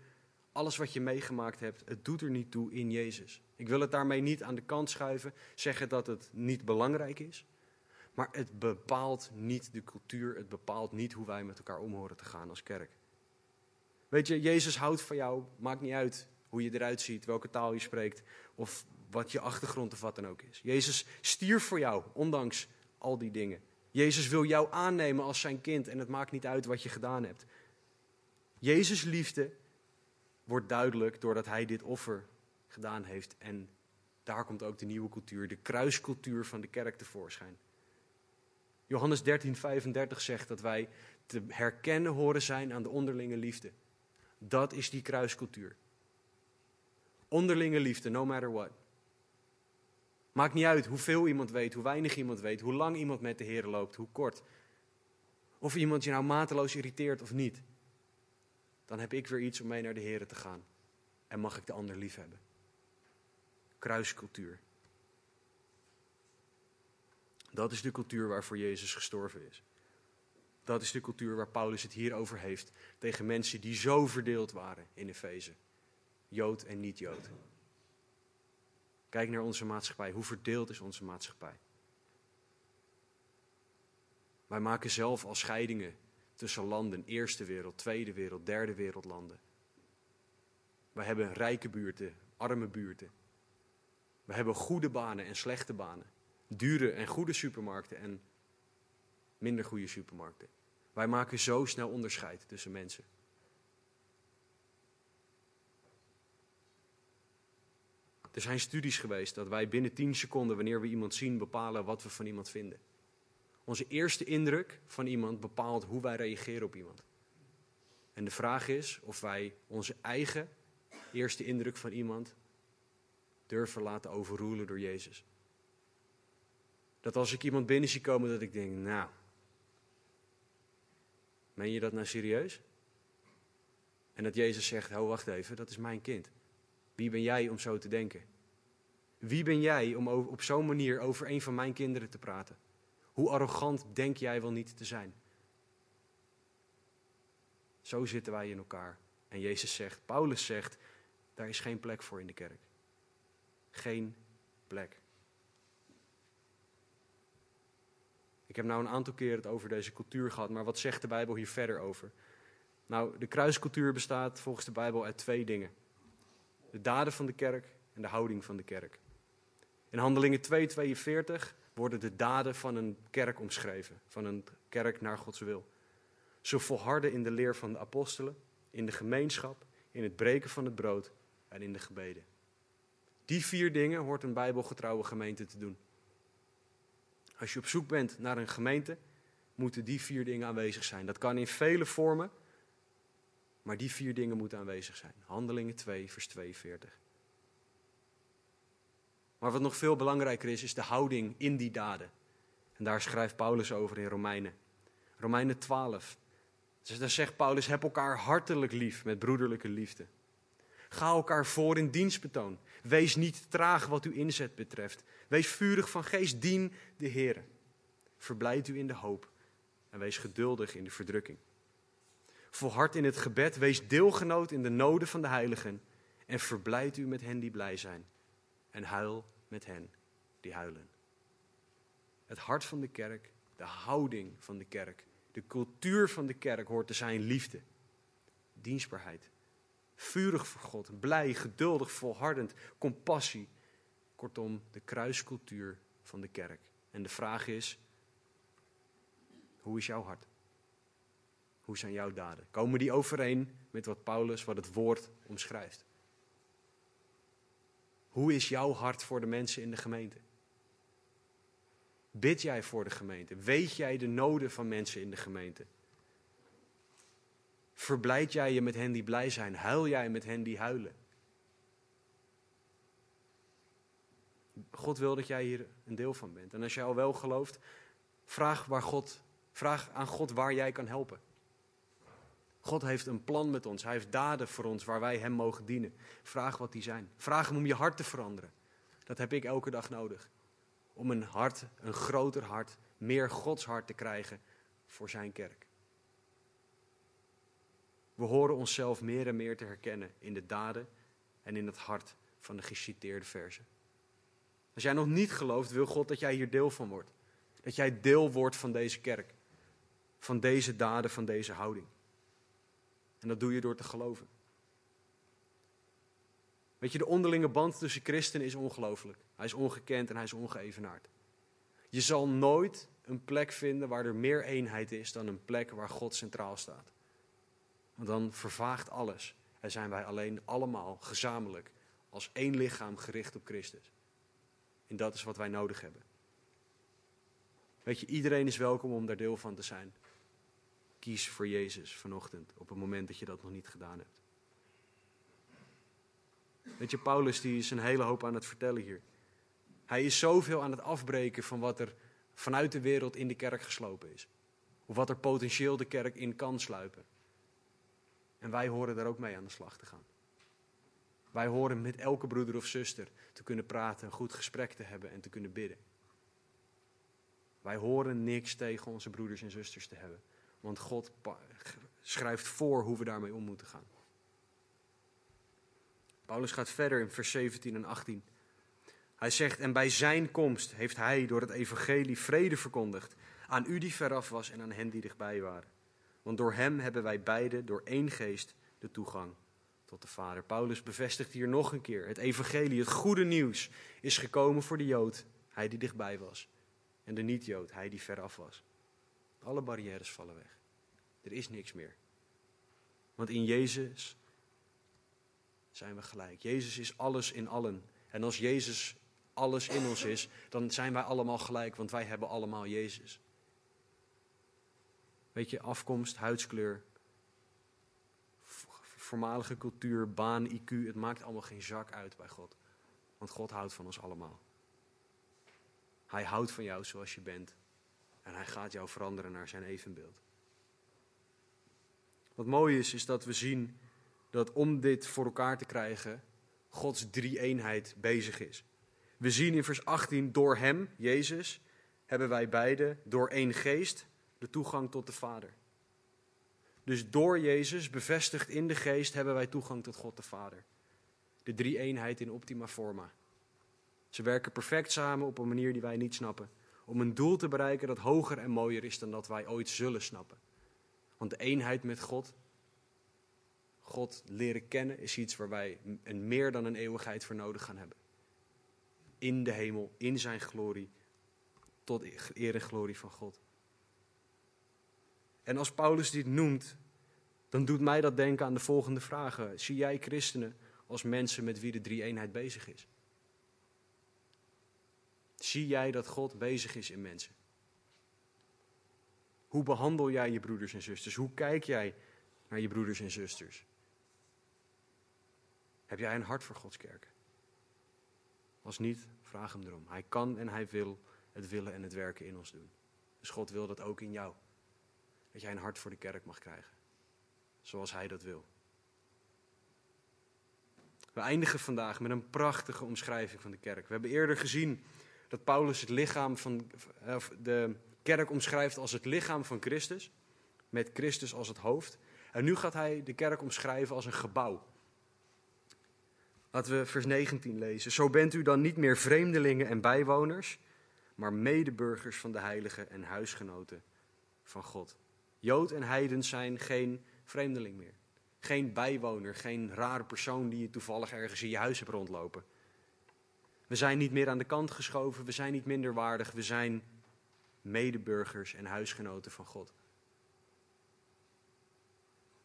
alles wat je meegemaakt hebt, het doet er niet toe in Jezus. Ik wil het daarmee niet aan de kant schuiven, zeggen dat het niet belangrijk is. Maar het bepaalt niet de cultuur, het bepaalt niet hoe wij met elkaar om horen te gaan als kerk. Weet je, Jezus houdt van jou, maakt niet uit hoe je eruit ziet, welke taal je spreekt of wat je achtergrond of wat dan ook is. Jezus stierf voor jou, ondanks al die dingen. Jezus wil jou aannemen als zijn kind en het maakt niet uit wat je gedaan hebt. Jezus' liefde wordt duidelijk doordat hij dit offer gedaan heeft. En daar komt ook de nieuwe cultuur, de kruiscultuur van de kerk tevoorschijn. Johannes 13, 35 zegt dat wij te herkennen horen zijn aan de onderlinge liefde. Dat is die kruiscultuur. Onderlinge liefde, no matter what. Maakt niet uit hoeveel iemand weet, hoe weinig iemand weet, hoe lang iemand met de Heer loopt, hoe kort. Of iemand je nou mateloos irriteert of niet. Dan heb ik weer iets om mee naar de Heer te gaan. En mag ik de ander lief hebben. Kruiscultuur. Dat is de cultuur waarvoor Jezus gestorven is. Dat is de cultuur waar Paulus het hier over heeft tegen mensen die zo verdeeld waren in Efeze. Jood en niet-Jood. Kijk naar onze maatschappij. Hoe verdeeld is onze maatschappij? Wij maken zelf al scheidingen tussen landen, eerste wereld, tweede wereld, derde wereldlanden. Wij hebben rijke buurten, arme buurten. We hebben goede banen en slechte banen. Dure en goede supermarkten en minder goede supermarkten. Wij maken zo snel onderscheid tussen mensen. Er zijn studies geweest dat wij binnen 10 seconden, wanneer we iemand zien, bepalen wat we van iemand vinden. Onze eerste indruk van iemand bepaalt hoe wij reageren op iemand. En de vraag is of wij onze eigen eerste indruk van iemand durven laten overroelen door Jezus. Dat als ik iemand binnen zie komen, dat ik denk, nou, meen je dat nou serieus? En dat Jezus zegt, hou wacht even, dat is mijn kind. Wie ben jij om zo te denken? Wie ben jij om op zo'n manier over een van mijn kinderen te praten? Hoe arrogant denk jij wel niet te zijn? Zo zitten wij in elkaar. En Jezus zegt, Paulus zegt, daar is geen plek voor in de kerk. Geen plek. Heb nou een aantal keer het over deze cultuur gehad, maar wat zegt de Bijbel hier verder over? Nou, de kruiscultuur bestaat volgens de Bijbel uit twee dingen. De daden van de kerk en de houding van de kerk. In Handelingen 2:42 worden de daden van een kerk omschreven, van een kerk naar Gods wil. Ze volharden in de leer van de apostelen, in de gemeenschap, in het breken van het brood en in de gebeden. Die vier dingen hoort een bijbelgetrouwe gemeente te doen. Als je op zoek bent naar een gemeente, moeten die vier dingen aanwezig zijn. Dat kan in vele vormen, Maar die vier dingen moeten aanwezig zijn. Handelingen 2, vers 42. Maar wat nog veel belangrijker is, is de houding in die daden. En daar schrijft Paulus over in Romeinen. Romeinen 12. Dus daar zegt Paulus: heb elkaar hartelijk lief met broederlijke liefde. Ga elkaar voor in dienstbetoon. Wees niet traag wat uw inzet betreft. Wees vurig van geest, dien de Heer. Verblijd u in de hoop en wees geduldig in de verdrukking. Volhard in het gebed, wees deelgenoot in de noden van de heiligen en verblijd u met hen die blij zijn en huil met hen die huilen. Het hart van de kerk, de houding van de kerk, de cultuur van de kerk hoort te zijn liefde, dienstbaarheid, vurig voor God, blij, geduldig, volhardend, compassie. Kortom, de kruiscultuur van de kerk. En de vraag is, hoe is jouw hart? Hoe zijn jouw daden? Komen die overeen met wat Paulus, wat het woord omschrijft? Hoe is jouw hart voor de mensen in de gemeente? Bid jij voor de gemeente? Weet jij de noden van mensen in de gemeente? Verblijd jij je met hen die blij zijn? Huil jij met hen die huilen? God wil dat jij hier een deel van bent. En als jij al wel gelooft, vraag, waar God, vraag aan God waar jij kan helpen. God heeft een plan met ons. Hij heeft daden voor ons waar wij Hem mogen dienen. Vraag wat die zijn. Vraag Hem om je hart te veranderen. Dat heb ik elke dag nodig. Om een hart, een groter hart, meer Gods hart te krijgen voor Zijn kerk. We horen onszelf meer en meer te herkennen in de daden en in het hart van de geciteerde versen. Als jij nog niet gelooft, wil God dat jij hier deel van wordt. Dat jij deel wordt van deze kerk. Van deze daden, van deze houding. En dat doe je door te geloven. Weet je, de onderlinge band tussen christenen is ongelooflijk. Hij is ongekend en hij is ongeëvenaard. Je zal nooit een plek vinden waar er meer eenheid is dan een plek waar God centraal staat. Want dan vervaagt alles en zijn wij alleen allemaal gezamenlijk als één lichaam gericht op Christus. En dat is wat wij nodig hebben. Weet je, iedereen is welkom om daar deel van te zijn. Kies voor Jezus vanochtend, op het moment dat je dat nog niet gedaan hebt. Weet je, Paulus die is een hele hoop aan het vertellen hier. Hij is zoveel aan het afbreken van wat er vanuit de wereld in de kerk geslopen is. Of wat er potentieel de kerk in kan sluipen. En wij horen daar ook mee aan de slag te gaan. Wij horen met elke broeder of zuster te kunnen praten, een goed gesprek te hebben en te kunnen bidden. Wij horen niks tegen onze broeders en zusters te hebben. Want God schrijft voor hoe we daarmee om moeten gaan. Paulus gaat verder in vers 17 en 18. Hij zegt, en bij zijn komst heeft hij door het evangelie vrede verkondigd aan u die veraf was en aan hen die dichtbij waren. Want door hem hebben wij beide, door één geest, de toegang tot de Vader. Paulus bevestigt hier nog een keer, het evangelie, het goede nieuws, is gekomen voor de Jood, hij die dichtbij was. En de niet-Jood, hij die veraf was. Alle barrières vallen weg. Er is niks meer. Want in Jezus zijn we gelijk. Jezus is alles in allen. En als Jezus alles in ons is, dan zijn wij allemaal gelijk, want wij hebben allemaal Jezus. Weet je, afkomst, huidskleur, voormalige cultuur, baan, IQ, het maakt allemaal geen zak uit bij God. Want God houdt van ons allemaal. Hij houdt van jou zoals je bent. En hij gaat jou veranderen naar zijn evenbeeld. Wat mooi is, is dat we zien dat om dit voor elkaar te krijgen, Gods drie-eenheid bezig is. We zien in vers 18, door Hem, Jezus, hebben wij beide, door één geest, de toegang tot de Vader. Dus door Jezus, bevestigd in de geest, hebben wij toegang tot God de Vader. De drie-eenheid in optima forma. Ze werken perfect samen op een manier die wij niet snappen. Om een doel te bereiken dat hoger en mooier is dan dat wij ooit zullen snappen. Want de eenheid met God, God leren kennen, is iets waar wij een meer dan een eeuwigheid voor nodig gaan hebben. In de hemel, in zijn glorie, tot eer en glorie van God. En als Paulus dit noemt, dan doet mij dat denken aan de volgende vragen. Zie jij christenen als mensen met wie de drie-eenheid bezig is? Zie jij dat God bezig is in mensen? Hoe behandel jij je broeders en zusters? Hoe kijk jij naar je broeders en zusters? Heb jij een hart voor Gods kerk? Als niet, vraag hem erom. Hij kan en hij wil het willen en het werken in ons doen. Dus God wil dat ook in jou. Dat jij een hart voor de kerk mag krijgen. Zoals hij dat wil. We eindigen vandaag met een prachtige omschrijving van de kerk. We hebben eerder gezien dat Paulus het lichaam van de kerk omschrijft als het lichaam van Christus, met Christus als het hoofd. En nu gaat hij de kerk omschrijven als een gebouw. Laten we vers 19 lezen. Zo bent u dan niet meer vreemdelingen en bijwoners, maar medeburgers van de heiligen en huisgenoten van God. Jood en heiden zijn geen vreemdeling meer. Geen bijwoner, geen rare persoon die je toevallig ergens in je huis hebt rondlopen. We zijn niet meer aan de kant geschoven, we zijn niet minder waardig, we zijn medeburgers en huisgenoten van God.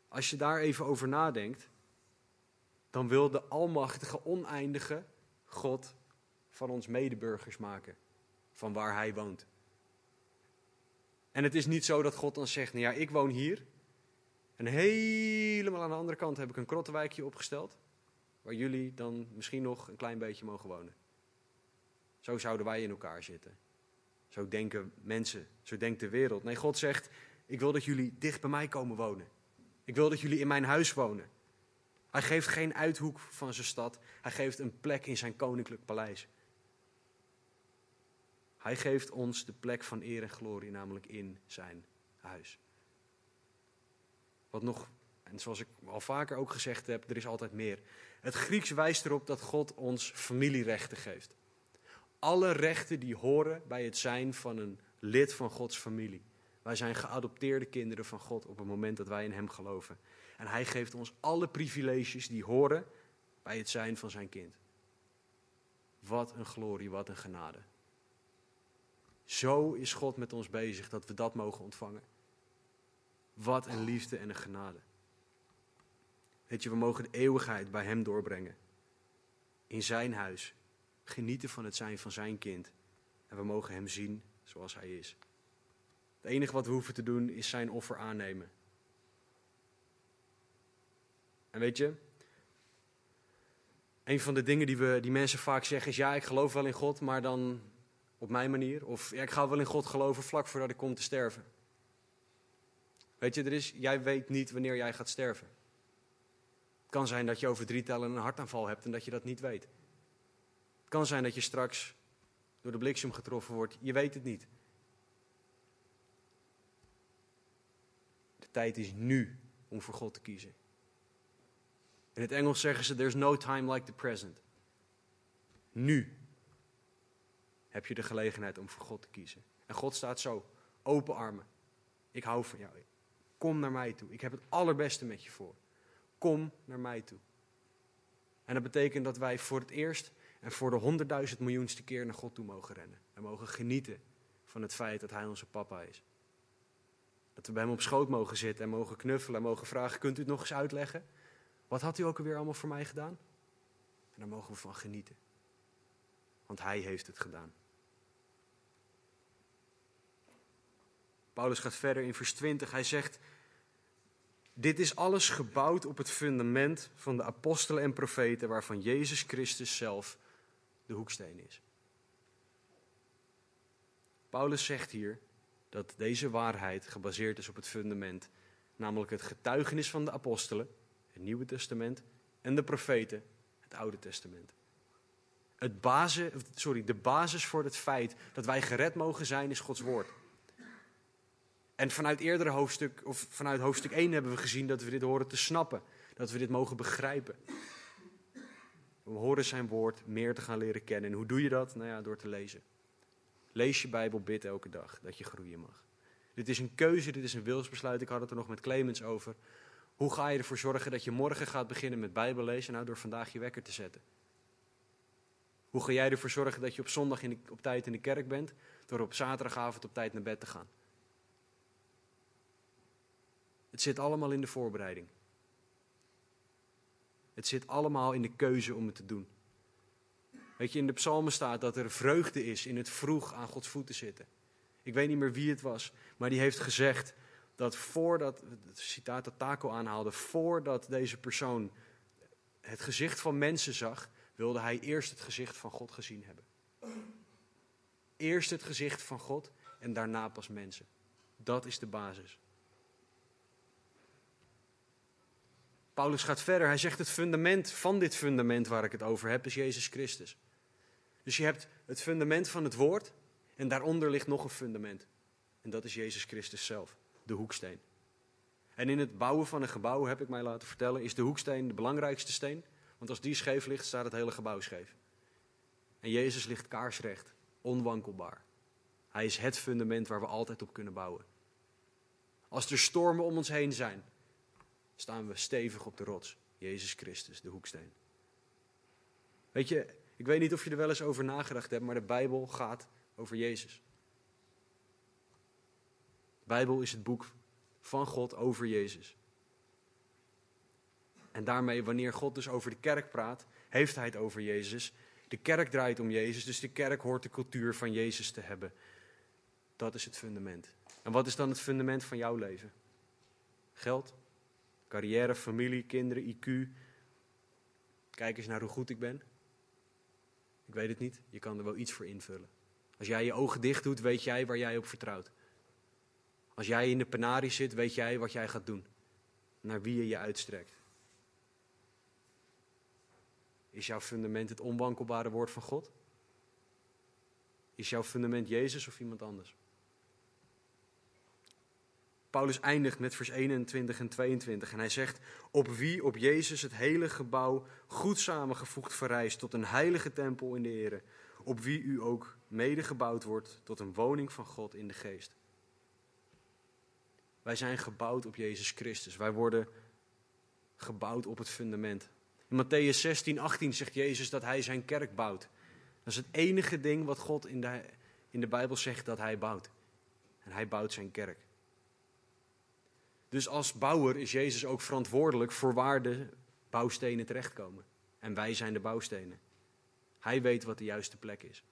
Als je daar even over nadenkt, dan wil de almachtige, oneindige God van ons medeburgers maken, van waar Hij woont. En het is niet zo dat God dan zegt, nou ja, ik woon hier, en helemaal aan de andere kant heb ik een krottenwijkje opgesteld, waar jullie dan misschien nog een klein beetje mogen wonen. Zo zouden wij in elkaar zitten. Zo denken mensen, zo denkt de wereld. Nee, God zegt, ik wil dat jullie dicht bij mij komen wonen. Ik wil dat jullie in mijn huis wonen. Hij geeft geen uithoek van zijn stad, hij geeft een plek in zijn koninklijk paleis. Hij geeft ons de plek van eer en glorie, namelijk in zijn huis. Wat nog, en zoals ik al vaker ook gezegd heb, er is altijd meer. Het Grieks wijst erop dat God ons familierechten geeft. Alle rechten die horen bij het zijn van een lid van Gods familie. Wij zijn geadopteerde kinderen van God op het moment dat wij in Hem geloven. En Hij geeft ons alle privileges die horen bij het zijn van zijn kind. Wat een glorie, wat een genade. Zo is God met ons bezig dat we dat mogen ontvangen. Wat een liefde en een genade. Weet je, we mogen de eeuwigheid bij Hem doorbrengen. In Zijn huis. Genieten van het zijn van Zijn kind. En we mogen Hem zien zoals Hij is. Het enige wat we hoeven te doen is Zijn offer aannemen. En weet je, een van de dingen die, we, die mensen vaak zeggen is: ja, ik geloof wel in God, maar dan op mijn manier. Of ja, ik ga wel in God geloven vlak voordat ik kom te sterven. Weet je, er is, jij weet niet wanneer jij gaat sterven. Het kan zijn dat je over drie tellen een hartaanval hebt en dat je dat niet weet. Het kan zijn dat je straks door de bliksem getroffen wordt. Je weet het niet. De tijd is nu om voor God te kiezen. In het Engels zeggen ze: There's no time like the present. Nu heb je de gelegenheid om voor God te kiezen. En God staat zo, open armen. Ik hou van jou. Kom naar mij toe. Ik heb het allerbeste met je voor. Kom naar mij toe. En dat betekent dat wij voor het eerst en voor de honderdduizend miljoenste keer naar God toe mogen rennen. En mogen genieten van het feit dat Hij onze papa is. Dat we bij Hem op schoot mogen zitten en mogen knuffelen en mogen vragen: Kunt u het nog eens uitleggen? Wat had u ook alweer allemaal voor mij gedaan? En daar mogen we van genieten. Want Hij heeft het gedaan. Paulus gaat verder in vers 20. Hij zegt: Dit is alles gebouwd op het fundament van de apostelen en profeten, waarvan Jezus Christus zelf de hoeksteen is. Paulus zegt hier dat deze waarheid gebaseerd is op het fundament, namelijk het getuigenis van de apostelen het Nieuwe Testament, en de profeten, het Oude Testament. Het basis, sorry, de basis voor het feit dat wij gered mogen zijn is Gods woord. En vanuit eerdere hoofdstuk, of vanuit hoofdstuk 1 hebben we gezien dat we dit horen te snappen. Dat we dit mogen begrijpen. We horen zijn woord meer te gaan leren kennen. En hoe doe je dat? Nou ja, door te lezen. Lees je Bijbel, bid elke dag dat je groeien mag. Dit is een keuze, dit is een wilsbesluit. Ik had het er nog met Clemens over. Hoe ga je ervoor zorgen dat je morgen gaat beginnen met Bijbellezen? Nou, door vandaag je wekker te zetten. Hoe ga jij ervoor zorgen dat je op zondag in op tijd in de kerk bent? Door op zaterdagavond op tijd naar bed te gaan. Het zit allemaal in de voorbereiding. Het zit allemaal in de keuze om het te doen. Weet je, in de psalmen staat dat er vreugde is in het vroeg aan Gods voeten zitten. Ik weet niet meer wie het was, maar die heeft gezegd dat voordat, het citaat dat Taco aanhaalde, voordat deze persoon het gezicht van mensen zag, wilde hij eerst het gezicht van God gezien hebben. Eerst het gezicht van God en daarna pas mensen. Dat is de basis. Paulus gaat verder. Hij zegt het fundament van dit fundament waar ik het over heb is Jezus Christus. Dus je hebt het fundament van het woord en daaronder ligt nog een fundament. En dat is Jezus Christus zelf, de hoeksteen. En in het bouwen van een gebouw, heb ik mij laten vertellen, is de hoeksteen de belangrijkste steen. Want als die scheef ligt, staat het hele gebouw scheef. En Jezus ligt kaarsrecht, onwankelbaar. Hij is het fundament waar we altijd op kunnen bouwen. Als er stormen om ons heen zijn, staan we stevig op de rots. Jezus Christus, de hoeksteen. Weet je, ik weet niet of je er wel eens over nagedacht hebt, maar de Bijbel gaat over Jezus. De Bijbel is het boek van God over Jezus. En daarmee, wanneer God dus over de kerk praat, heeft hij het over Jezus. De kerk draait om Jezus, dus de kerk hoort de cultuur van Jezus te hebben. Dat is het fundament. En wat is dan het fundament van jouw leven? Geld, carrière, familie, kinderen, IQ. Kijk eens naar hoe goed ik ben. Ik weet het niet, je kan er wel iets voor invullen. Als jij je ogen dicht doet, weet jij waar jij op vertrouwt. Als jij in de penarie zit, weet jij wat jij gaat doen. Naar wie je je uitstrekt. Is jouw fundament het onwankelbare woord van God? Is jouw fundament Jezus of iemand anders? Paulus eindigt met vers 21 en 22 en hij zegt: Op wie op Jezus het hele gebouw goed samengevoegd verrijst tot een heilige tempel in de Ere, op wie u ook mede gebouwd wordt tot een woning van God in de geest. Wij zijn gebouwd op Jezus Christus. Wij worden gebouwd op het fundament. In Matthäus 16, 18 zegt Jezus dat hij zijn kerk bouwt. Dat is het enige ding wat God in de, in de Bijbel zegt dat hij bouwt. En hij bouwt zijn kerk. Dus als bouwer is Jezus ook verantwoordelijk voor waar de bouwstenen terechtkomen. En wij zijn de bouwstenen. Hij weet wat de juiste plek is.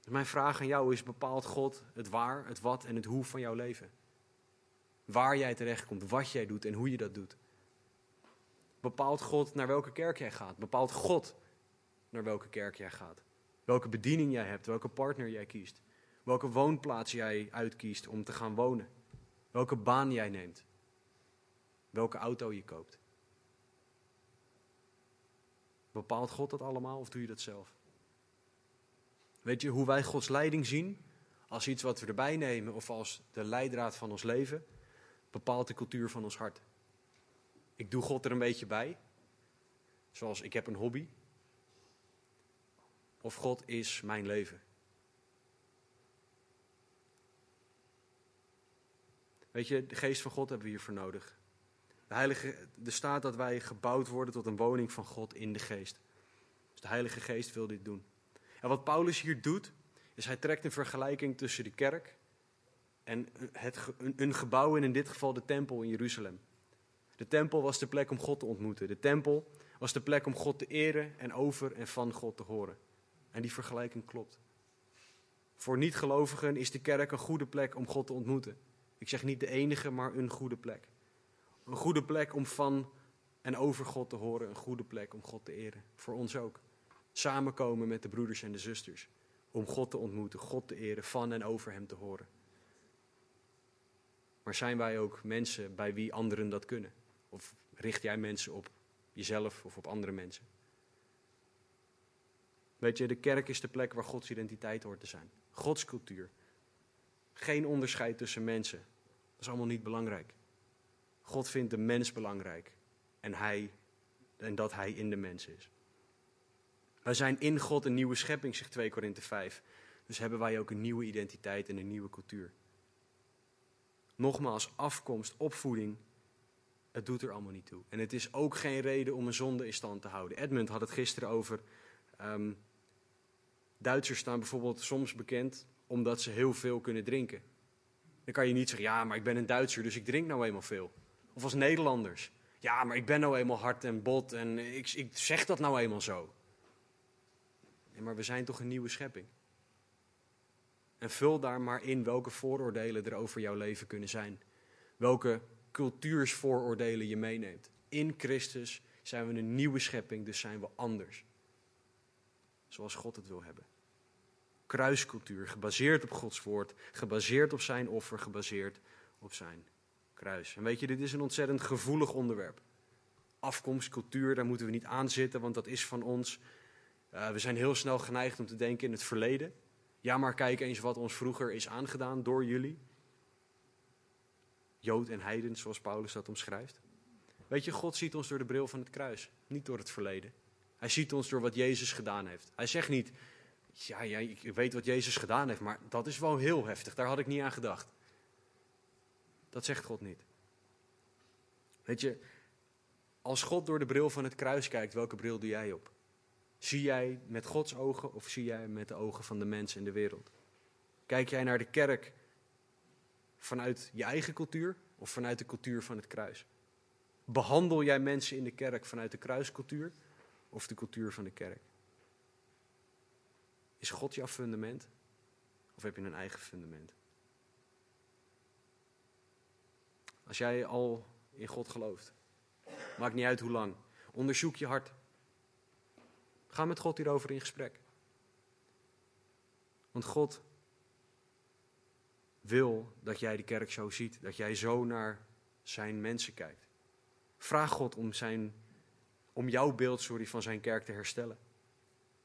Dus mijn vraag aan jou is: bepaalt God het waar, het wat en het hoe van jouw leven? Waar jij terechtkomt, wat jij doet en hoe je dat doet. Bepaalt God naar welke kerk jij gaat? Bepaalt God naar welke kerk jij gaat? Welke bediening jij hebt, welke partner jij kiest? Welke woonplaats jij uitkiest om te gaan wonen? Welke baan jij neemt? Welke auto je koopt? Bepaalt God dat allemaal of doe je dat zelf? Weet je hoe wij Gods leiding zien? Als iets wat we erbij nemen of als de leidraad van ons leven, bepaalt de cultuur van ons hart. Ik doe God er een beetje bij, zoals ik heb een hobby. Of God is mijn leven. Weet je, de geest van God hebben we hiervoor nodig. De Heilige, er staat dat wij gebouwd worden tot een woning van God in de geest. Dus de Heilige Geest wil dit doen. En wat Paulus hier doet, is hij trekt een vergelijking tussen de kerk en het, een gebouw, en in dit geval de tempel in Jeruzalem. De tempel was de plek om God te ontmoeten. De tempel was de plek om God te eren en over en van God te horen. En die vergelijking klopt. Voor niet-gelovigen is de kerk een goede plek om God te ontmoeten. Ik zeg niet de enige, maar een goede plek. Een goede plek om van en over God te horen. Een goede plek om God te eren. Voor ons ook. Samenkomen met de broeders en de zusters. Om God te ontmoeten, God te eren, van en over Hem te horen. Maar zijn wij ook mensen bij wie anderen dat kunnen? Of richt jij mensen op jezelf of op andere mensen? Weet je, de kerk is de plek waar Gods identiteit hoort te zijn. Gods cultuur. Geen onderscheid tussen mensen. Dat is allemaal niet belangrijk. God vindt de mens belangrijk. En, hij, en dat hij in de mens is. Wij zijn in God een nieuwe schepping, zegt 2 Korinthe 5. Dus hebben wij ook een nieuwe identiteit en een nieuwe cultuur. Nogmaals, afkomst, opvoeding, het doet er allemaal niet toe. En het is ook geen reden om een zonde in stand te houden. Edmund had het gisteren over. Ehm, Duitsers staan bijvoorbeeld soms bekend omdat ze heel veel kunnen drinken. Dan kan je niet zeggen, ja, maar ik ben een Duitser, dus ik drink nou eenmaal veel. Of als Nederlanders. Ja, maar ik ben nou eenmaal hard en bot en ik, ik zeg dat nou eenmaal zo. Nee, maar we zijn toch een nieuwe schepping. En vul daar maar in welke vooroordelen er over jouw leven kunnen zijn. Welke cultuursvooroordelen je meeneemt. In Christus zijn we een nieuwe schepping, dus zijn we anders. Zoals God het wil hebben. Kruiscultuur, gebaseerd op Gods woord, gebaseerd op zijn offer, gebaseerd op zijn kruis. En weet je, dit is een ontzettend gevoelig onderwerp. Afkomst, cultuur, daar moeten we niet aan zitten, want dat is van ons. Uh, we zijn heel snel geneigd om te denken in het verleden. Ja, maar kijk eens wat ons vroeger is aangedaan door jullie. Jood en heiden, zoals Paulus dat omschrijft. Weet je, God ziet ons door de bril van het kruis, niet door het verleden. Hij ziet ons door wat Jezus gedaan heeft. Hij zegt niet, ja, ja, ik weet wat Jezus gedaan heeft, maar dat is wel heel heftig, daar had ik niet aan gedacht. Dat zegt God niet. Weet je, als God door de bril van het kruis kijkt, welke bril doe jij op? Zie jij met Gods ogen of zie jij met de ogen van de mensen in de wereld? Kijk jij naar de kerk vanuit je eigen cultuur of vanuit de cultuur van het kruis? Behandel jij mensen in de kerk vanuit de kruiscultuur of de cultuur van de kerk? Is God jouw fundament of heb je een eigen fundament? Als jij al in God gelooft, maakt niet uit hoe lang, onderzoek je hart. Ga met God hierover in gesprek. Want God wil dat jij de kerk zo ziet, dat jij zo naar zijn mensen kijkt. Vraag God om, zijn, om jouw beeld sorry, van zijn kerk te herstellen.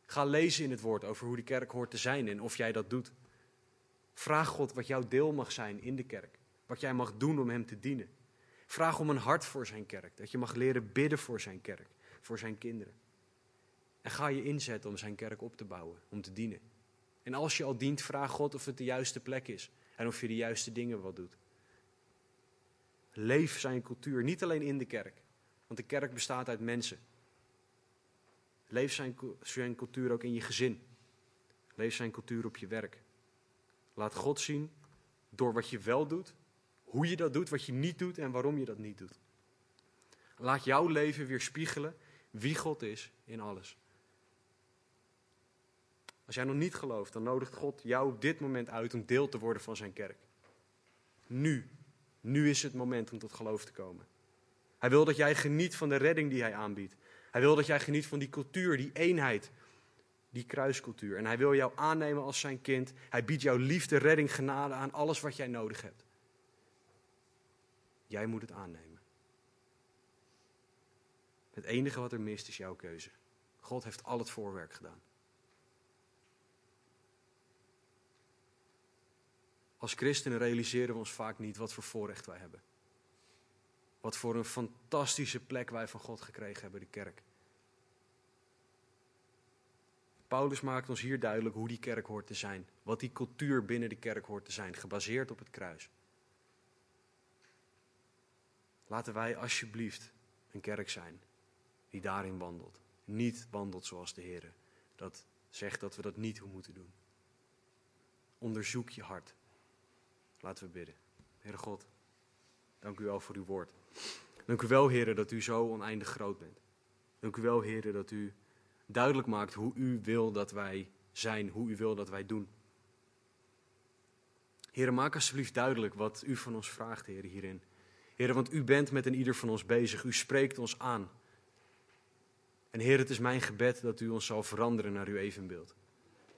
Ga lezen in het woord over hoe de kerk hoort te zijn en of jij dat doet. Vraag God wat jouw deel mag zijn in de kerk. Wat jij mag doen om hem te dienen. Vraag om een hart voor zijn kerk. Dat je mag leren bidden voor zijn kerk, voor zijn kinderen. En ga je inzetten om zijn kerk op te bouwen, om te dienen. En als je al dient, vraag God of het de juiste plek is en of je de juiste dingen wat doet. Leef zijn cultuur, niet alleen in de kerk, want de kerk bestaat uit mensen. Leef zijn, cultuur ook in je gezin. Leef zijn cultuur op je werk. Laat God zien door wat je wel doet, hoe je dat doet, wat je niet doet en waarom je dat niet doet. Laat jouw leven weer spiegelen wie God is in alles. Als jij nog niet gelooft, dan nodigt God jou op dit moment uit om deel te worden van zijn kerk. Nu. Nu is het moment om tot geloof te komen. Hij wil dat jij geniet van de redding die hij aanbiedt. Hij wil dat jij geniet van die cultuur, die eenheid, die kruiscultuur. En hij wil jou aannemen als zijn kind. Hij biedt jou liefde, redding, genade aan, alles wat jij nodig hebt. Jij moet het aannemen. Het enige wat er mist is jouw keuze. God heeft al het voorwerk gedaan. Als christenen realiseren we ons vaak niet wat voor voorrecht wij hebben. Wat voor een fantastische plek wij van God gekregen hebben, de kerk. Paulus maakt ons hier duidelijk hoe die kerk hoort te zijn. Wat die cultuur binnen de kerk hoort te zijn, gebaseerd op het kruis. Laten wij alsjeblieft een kerk zijn die daarin wandelt. Niet wandelt zoals de Heer. Dat zegt dat we dat niet moeten doen. Onderzoek je hart. Laten we bidden. Heere God, dank u wel voor uw woord. Dank u wel, Heer, dat u zo oneindig groot bent. Dank u wel, Heer, dat u duidelijk maakt hoe u wil dat wij zijn, hoe u wil dat wij doen. Heer, maak alsjeblieft duidelijk wat u van ons vraagt, Heer, hierin. Heer, want u bent met een ieder van ons bezig. U spreekt ons aan. En Heer, het is mijn gebed dat u ons zal veranderen naar uw evenbeeld.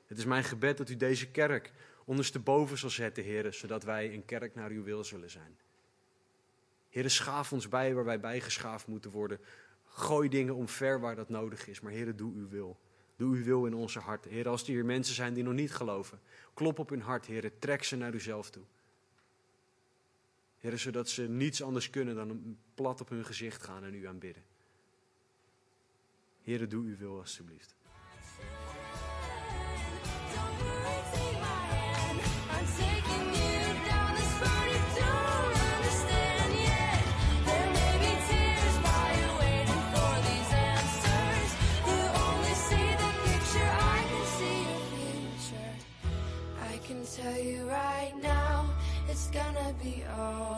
Het is mijn gebed dat u deze kerk ondersteboven zal zetten, Heer, zodat wij een kerk naar uw wil zullen zijn. Heer, schaaf ons bij waar wij bijgeschaafd moeten worden. Gooi dingen omver waar dat nodig is. Maar Heer, doe uw wil. Doe uw wil in onze hart. Heer, als er hier mensen zijn die nog niet geloven, klop op hun hart, Heer. Trek ze naar uzelf toe. Heer, zodat ze niets anders kunnen dan plat op hun gezicht gaan en u aanbidden. Heer, doe uw wil alstublieft. be all.